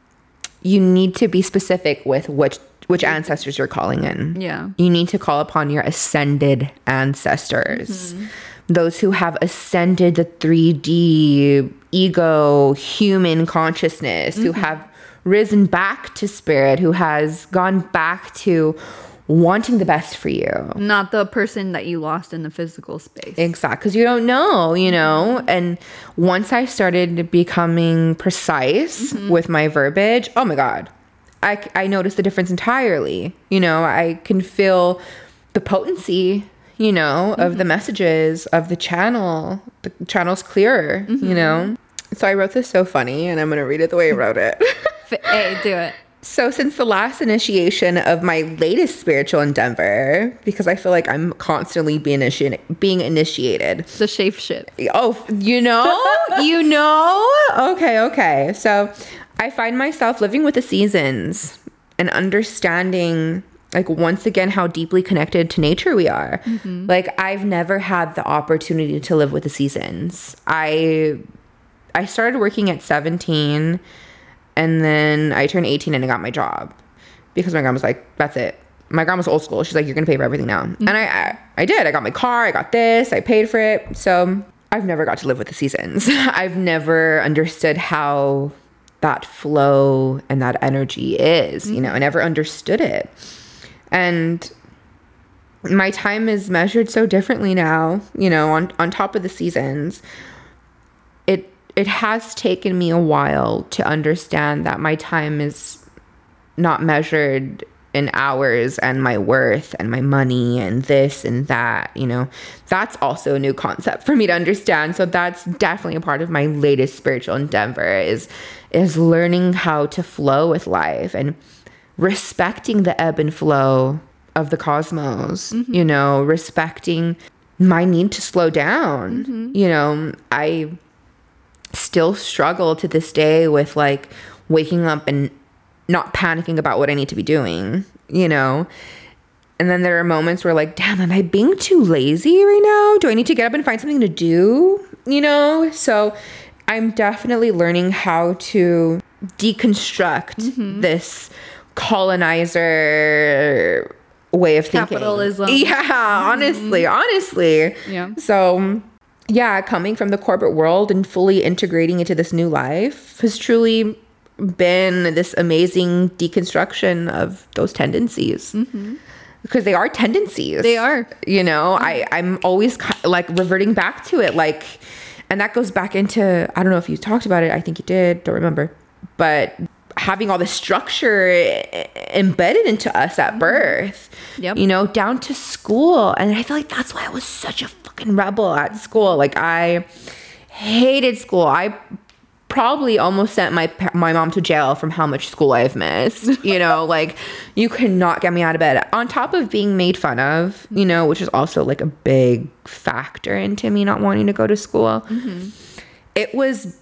You need to be specific with which which ancestors you're calling in. Yeah. You need to call upon your ascended ancestors. Mm-hmm. Those who have ascended the 3D ego human consciousness, who mm-hmm. have risen back to spirit, who has gone back to wanting the best for you. Not the person that you lost in the physical space. Exact, because you don't know, you mm-hmm. know. And once I started becoming precise with my verbiage, oh my god, I I noticed the difference entirely. You know, I can feel the potency, you know, of the mm-hmm. messages of the channel. The channel's clearer, you mm-hmm. know. So I wrote this so funny, and I'm gonna read it the way I wrote it. [LAUGHS] Hey, do it. So, since the last initiation of my latest spiritual endeavor, because I feel like I'm constantly being initi- being initiated. The shape shit. Oh, you know, [LAUGHS] you know. Okay, okay. So, I find myself living with the seasons and understanding, like once again, how deeply connected to nature we are. Mm-hmm. Like I've never had the opportunity to live with the seasons. I I started working at 17 and then I turned 18 and I got my job because my grandma's like, that's it. My grandma's old school. She's like, you're gonna pay for everything now, and I, I I did. I got my car. I got this. I paid for it. So I've never got to live with the seasons. [LAUGHS] I've never understood how that flow and that energy is. You know, I never understood it, and my time is measured so differently now. You know, on on top of the seasons, it it has taken me a while to understand that my time is not measured in hours and my worth and my money and this and that you know. That's also a new concept for me to understand. So that's definitely a part of my latest spiritual endeavor is is learning how to flow with life and respecting the ebb and flow of the cosmos mm-hmm. you know respecting my need to slow down. Mm-hmm. You know i still struggle to this day with like waking up and not panicking about what I need to be doing, you know? And then there are moments where like, damn, am I being too lazy right now? Do I need to get up and find something to do? You know? So I'm definitely learning how to deconstruct mm-hmm. this colonizer way of thinking. Capitalism. [LAUGHS] Yeah, honestly, mm-hmm. honestly. Yeah. So, yeah, coming from the corporate world and fully integrating into this new life has truly been this amazing deconstruction of those tendencies. Mm-hmm. Because they are tendencies. They are. You know, I, I'm always like reverting back to it. Like, and that goes back into, I don't know if you talked about it. I think you did. Don't remember. But having all the structure embedded into us at mm-hmm. birth Yep. you know, down to school. And I feel like that's why I was such a fucking rebel at school. Like I hated school. I probably almost sent my my mom to jail from how much school I've missed. [LAUGHS] You know, like you cannot get me out of bed. On top of being made fun of, you know, which is also like a big factor into me not wanting to go to school. Mm-hmm. It was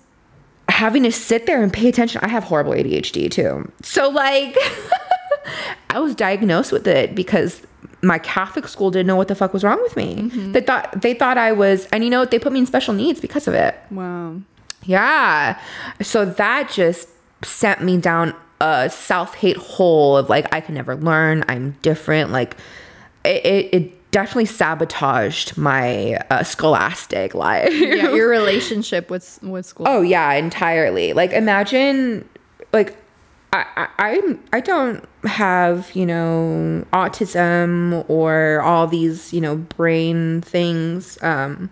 having to sit there and pay attention. I have horrible ADHD too. So like [LAUGHS] I was diagnosed with it because my Catholic school didn't know what the fuck was wrong with me. Mm-hmm. They thought they thought I was and you know what they put me in special needs because of it. Wow. Yeah. So that just sent me down a self-hate hole of like I can never learn, I'm different, like it, it, it definitely sabotaged my uh, scholastic life. Yeah, your [LAUGHS] relationship with with school. Oh yeah, entirely. Like imagine like I, I I don't have, you know, autism or all these, you know, brain things. Um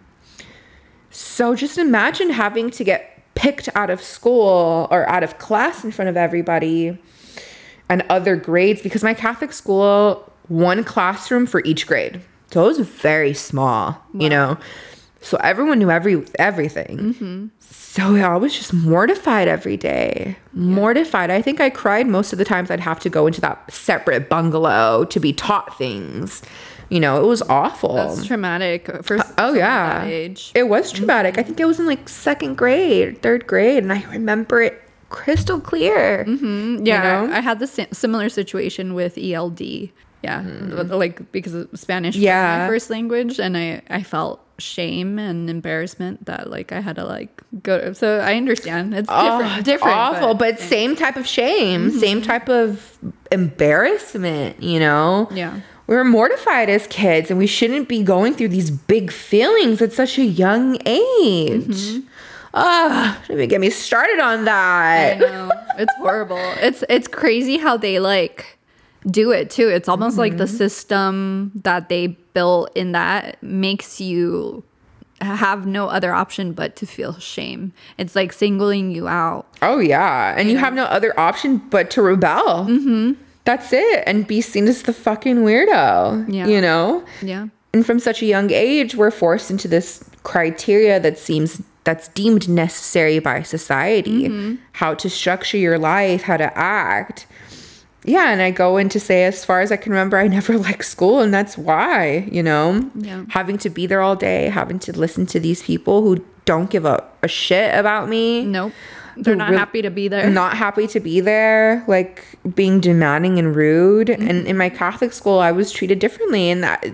so just imagine having to get picked out of school or out of class in front of everybody and other grades because my Catholic school one classroom for each grade. So it was very small, you know. So everyone knew every everything. Mm-hmm. So I was just mortified every day. Mortified. I think I cried most of the times I'd have to go into that separate bungalow to be taught things. You know, it was awful. That's traumatic for uh, Oh yeah, age. it was traumatic. I think it was in like second grade, third grade, and I remember it crystal clear. Mm-hmm. Yeah, know? I had the similar situation with ELD. Yeah, hmm. like because of Spanish was Mm. My first language, and I I felt shame and embarrassment that like I had to like go to. So I understand. It's Oh, different. it's different. awful, but, same type of shame, same mm-hmm. type of embarrassment, you know? Yeah. We were mortified as kids and we shouldn't be going through these big feelings at such a young age. Ah, don't even get me started on I that. know. It's horrible. [LAUGHS] It's it's crazy how they like do it too. It's almost like Mm-hmm. the system that they built in that makes you have no other option but to feel shame. It's like singling you out. Oh yeah, and you have no other option but to rebel. Mm-hmm. That's it, and be seen as the fucking weirdo. Yeah. you know. Yeah. And from such a young age, we're forced into this criteria that seems that's deemed necessary by society. Mm-hmm. How to structure your life, how to act. Yeah, and I go in to say, as far as I can remember, I never [LAUGHS] liked school, and that's why, you know, Yeah. having to be there all day, having to listen to these people who don't give a, a shit about me Nope. They're not happy to be there. not happy to be there, like being demanding and rude. Mm-hmm. And in my Catholic school, I was treated differently, and that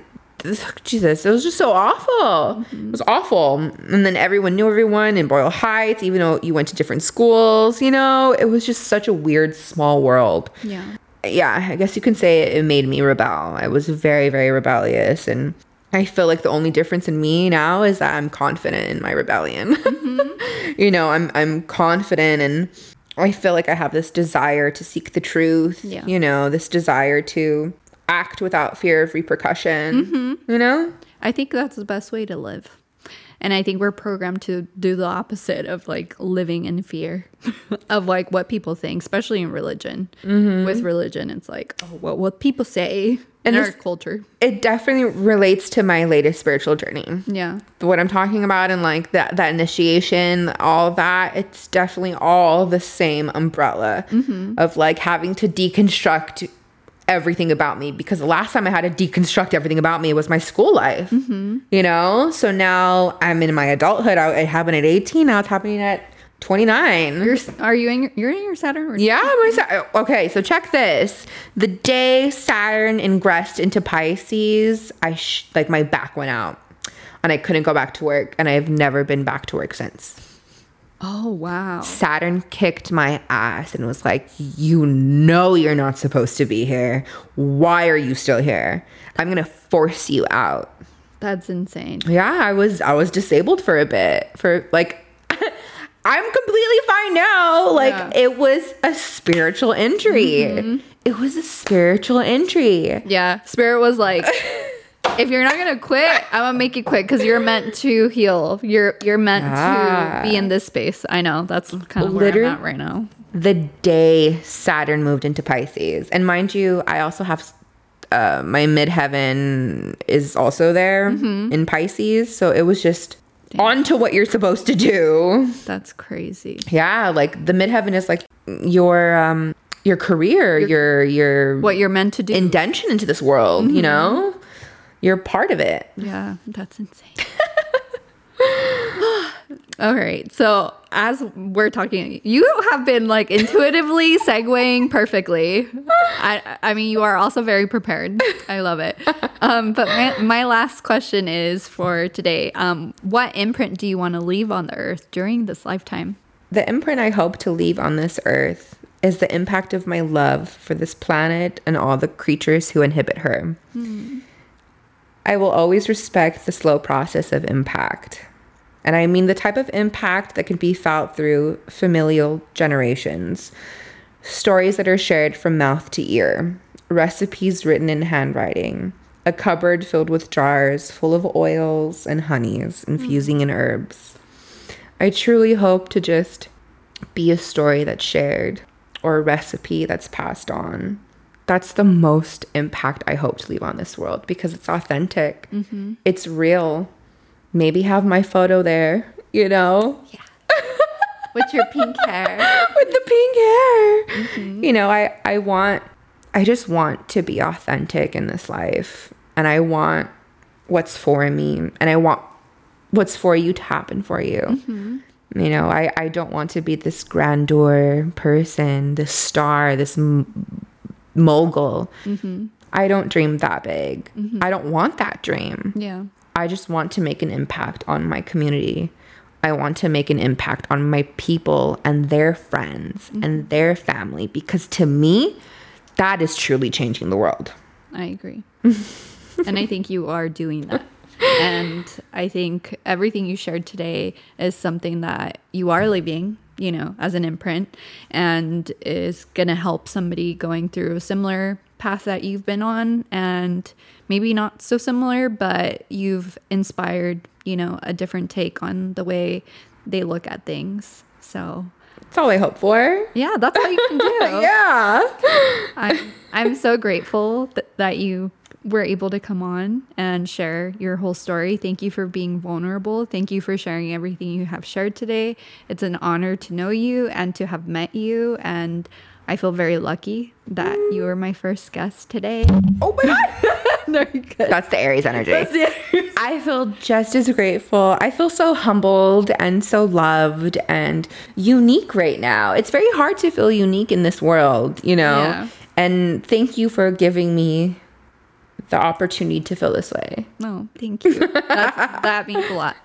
Jesus, it was just so awful. Mm-hmm. It was awful. And then everyone knew everyone in Boyle Heights, even though you went to different schools. You know, it was just such a weird small world. Yeah. Yeah, I guess you can say it made me rebel. I was very, very rebellious, and I feel like the only difference in me now is that I'm confident in my rebellion. Mm-hmm. [LAUGHS] you know, I'm I'm confident and I feel like I have this desire to seek the truth. Yeah. You know, this desire to act without fear of repercussion. Mm-hmm. You know? I think that's the best way to live. And I think we're programmed to do the opposite of like living in fear [LAUGHS] of like what people think, especially in religion. Mm-hmm. With religion, it's like, oh, what what people say in And our culture. It definitely relates to my latest spiritual journey. Yeah. what I'm talking about and like that that initiation, all that, it's definitely all the same umbrella mm-hmm. of like having to deconstruct everything about me because the last time I had to deconstruct everything about me was my school life. Mm-hmm. You know? So now I'm in my adulthood. I, it happened at 18, now it's happening at 29. You're are you in your, you're in your Saturn? Or Yeah, my Sa- okay. So check this: the day Saturn ingressed into Pisces, I sh- like my back went out, and I couldn't go back to work, and I've never been back to work since. Oh wow. Saturn kicked my ass and was like, "You know you're not supposed to be here. Why are you still here? I'm gonna force you out." That's insane. Yeah, I was I was disabled for a bit for like [LAUGHS] I'm completely fine now. Like Yeah. it was a spiritual injury. Mm-hmm. It was a spiritual injury. Yeah. Spirit was like [LAUGHS] if you're not gonna quit, I'm gonna make you quit because you're meant to heal. You're you're meant Yeah. to be in this space. I know. That's kind of where Literally- I'm at right now. The day Saturn moved into Pisces. And mind you, I also have uh, my midheaven is also there in Pisces. So it was just on to what you're supposed to do. That's crazy. Yeah, like the midheaven is like your um your career, your your What you're meant to do. indention into this world, you know? You're part of it. Yeah, that's insane. [LAUGHS] All right. So, as we're talking, you have been like intuitively segueing perfectly. I, I mean, you are also very prepared. I love it. Um, but my, my last question is for today um, What imprint do you want to leave on the earth during this lifetime? The imprint I hope to leave on this earth is the impact of my love for this planet and all the creatures who inhabit her. I will always respect the slow process of impact. And I mean the type of impact that can be felt through familial generations, stories that are shared from mouth to ear, recipes written in handwriting, a cupboard filled with jars full of oils and honeys infusing in herbs. I truly hope to just be a story that's shared or a recipe that's passed on. That's the most impact I hope to leave on this world because it's authentic. Mm-hmm. It's real. Maybe have my photo there, you know, Yeah. With your pink [LAUGHS] hair. with the pink hair. Mm-hmm. You know, I I want I just want to be authentic in this life and I want what's for me and I want what's for you to happen for you. Mm-hmm. You know, I I don't want to be this grandeur person, this star, this m- mogul. Mm-hmm. I don't dream that big. Mm-hmm. I don't want that dream. Yeah. I just want to make an impact on my community. I want to make an impact on my people and their friends mm-hmm. and their family because to me, that is truly changing the world. I agree. [LAUGHS] and I think you are doing that. And I think everything you shared today is something that you are leaving, you know, as an imprint and is going to help somebody going through a similar path that you've been on and maybe not so similar, but you've inspired, you know, a different take on the way they look at things. So That's all I hope for. yeah, that's all you can do. [LAUGHS] Yeah. I'm, I'm so grateful th- that you were able to come on and share your whole story. Thank you for being vulnerable. Thank you for sharing everything you have shared today. It's an honor to know you and to have met you. And I feel very lucky that you were my first guest today. Oh my God. [LAUGHS] no, you're good. That's the Aries energy. I feel just as grateful. I feel so humbled and so loved and unique right now. It's very hard to feel unique in this world, you know? Yeah. And thank you for giving me the opportunity to feel this way. No, thank you. That means a lot.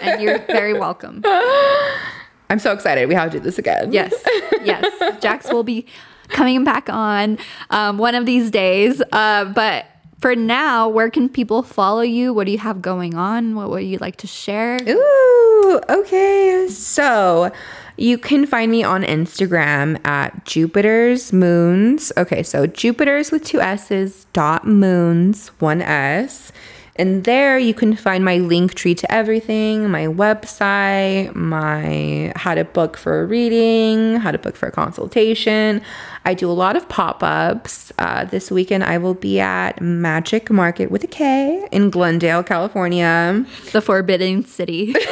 And you're very welcome. [LAUGHS] I'm so excited. We have to do this again. Yes, yes. Jax will be coming back on um, one of these days. Uh, but for now, where can people follow you? What do you have going on? What would you like to share? Ooh, okay. So you can find me on Instagram at Jupiter's Moons. Okay, so Jupiter's with two S's, dot moons, one S. And there you can find my Linktree to everything my website, my how to book for a reading, how to book for a consultation. I do a lot of pop ups. Uh, this weekend, I will be at Magick Market with a K in Glendale, California. The Forbidden City. [LAUGHS]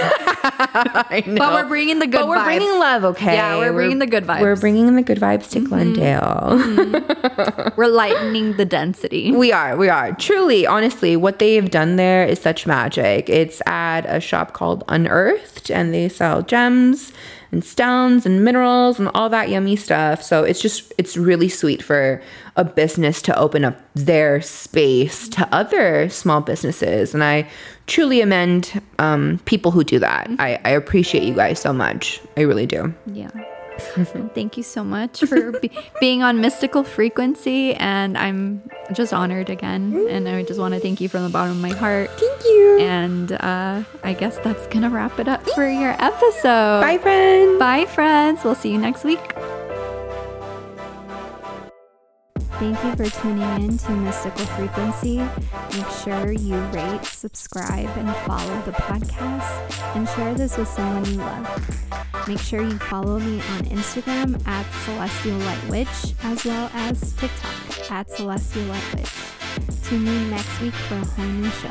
I know. But we're bringing the good But we're vibes. bringing love, okay? Yeah, we're bringing the good vibes. We're bringing the good vibes to Glendale. We're lightening the density. [LAUGHS] we are, we are. Truly, honestly, what they've done there is such magic. It's at a shop called Unearthed, and they sell gems and stones and minerals and all that yummy stuff. So it's just, it's really sweet for a business to open up their space to other small businesses. And I truly amend um, people who do that. I, I appreciate you guys so much. I really do. Yeah. [LAUGHS] Thank you so much for be- being on Mystical Frequency. And I'm just honored again. And I just want to thank you from the bottom of my heart. Thank you. And uh, I guess that's going to wrap it up for your episode. Bye, friends. Bye, friends. We'll see you next week. Thank you for tuning in to Mystical Frequency. Make sure you rate, subscribe, and follow the podcast and share this with someone you love. Make sure you follow me on Instagram at Celestial Light Witch as well as TikTok at Celestial Light Witch. Tune in next week for a whole new show.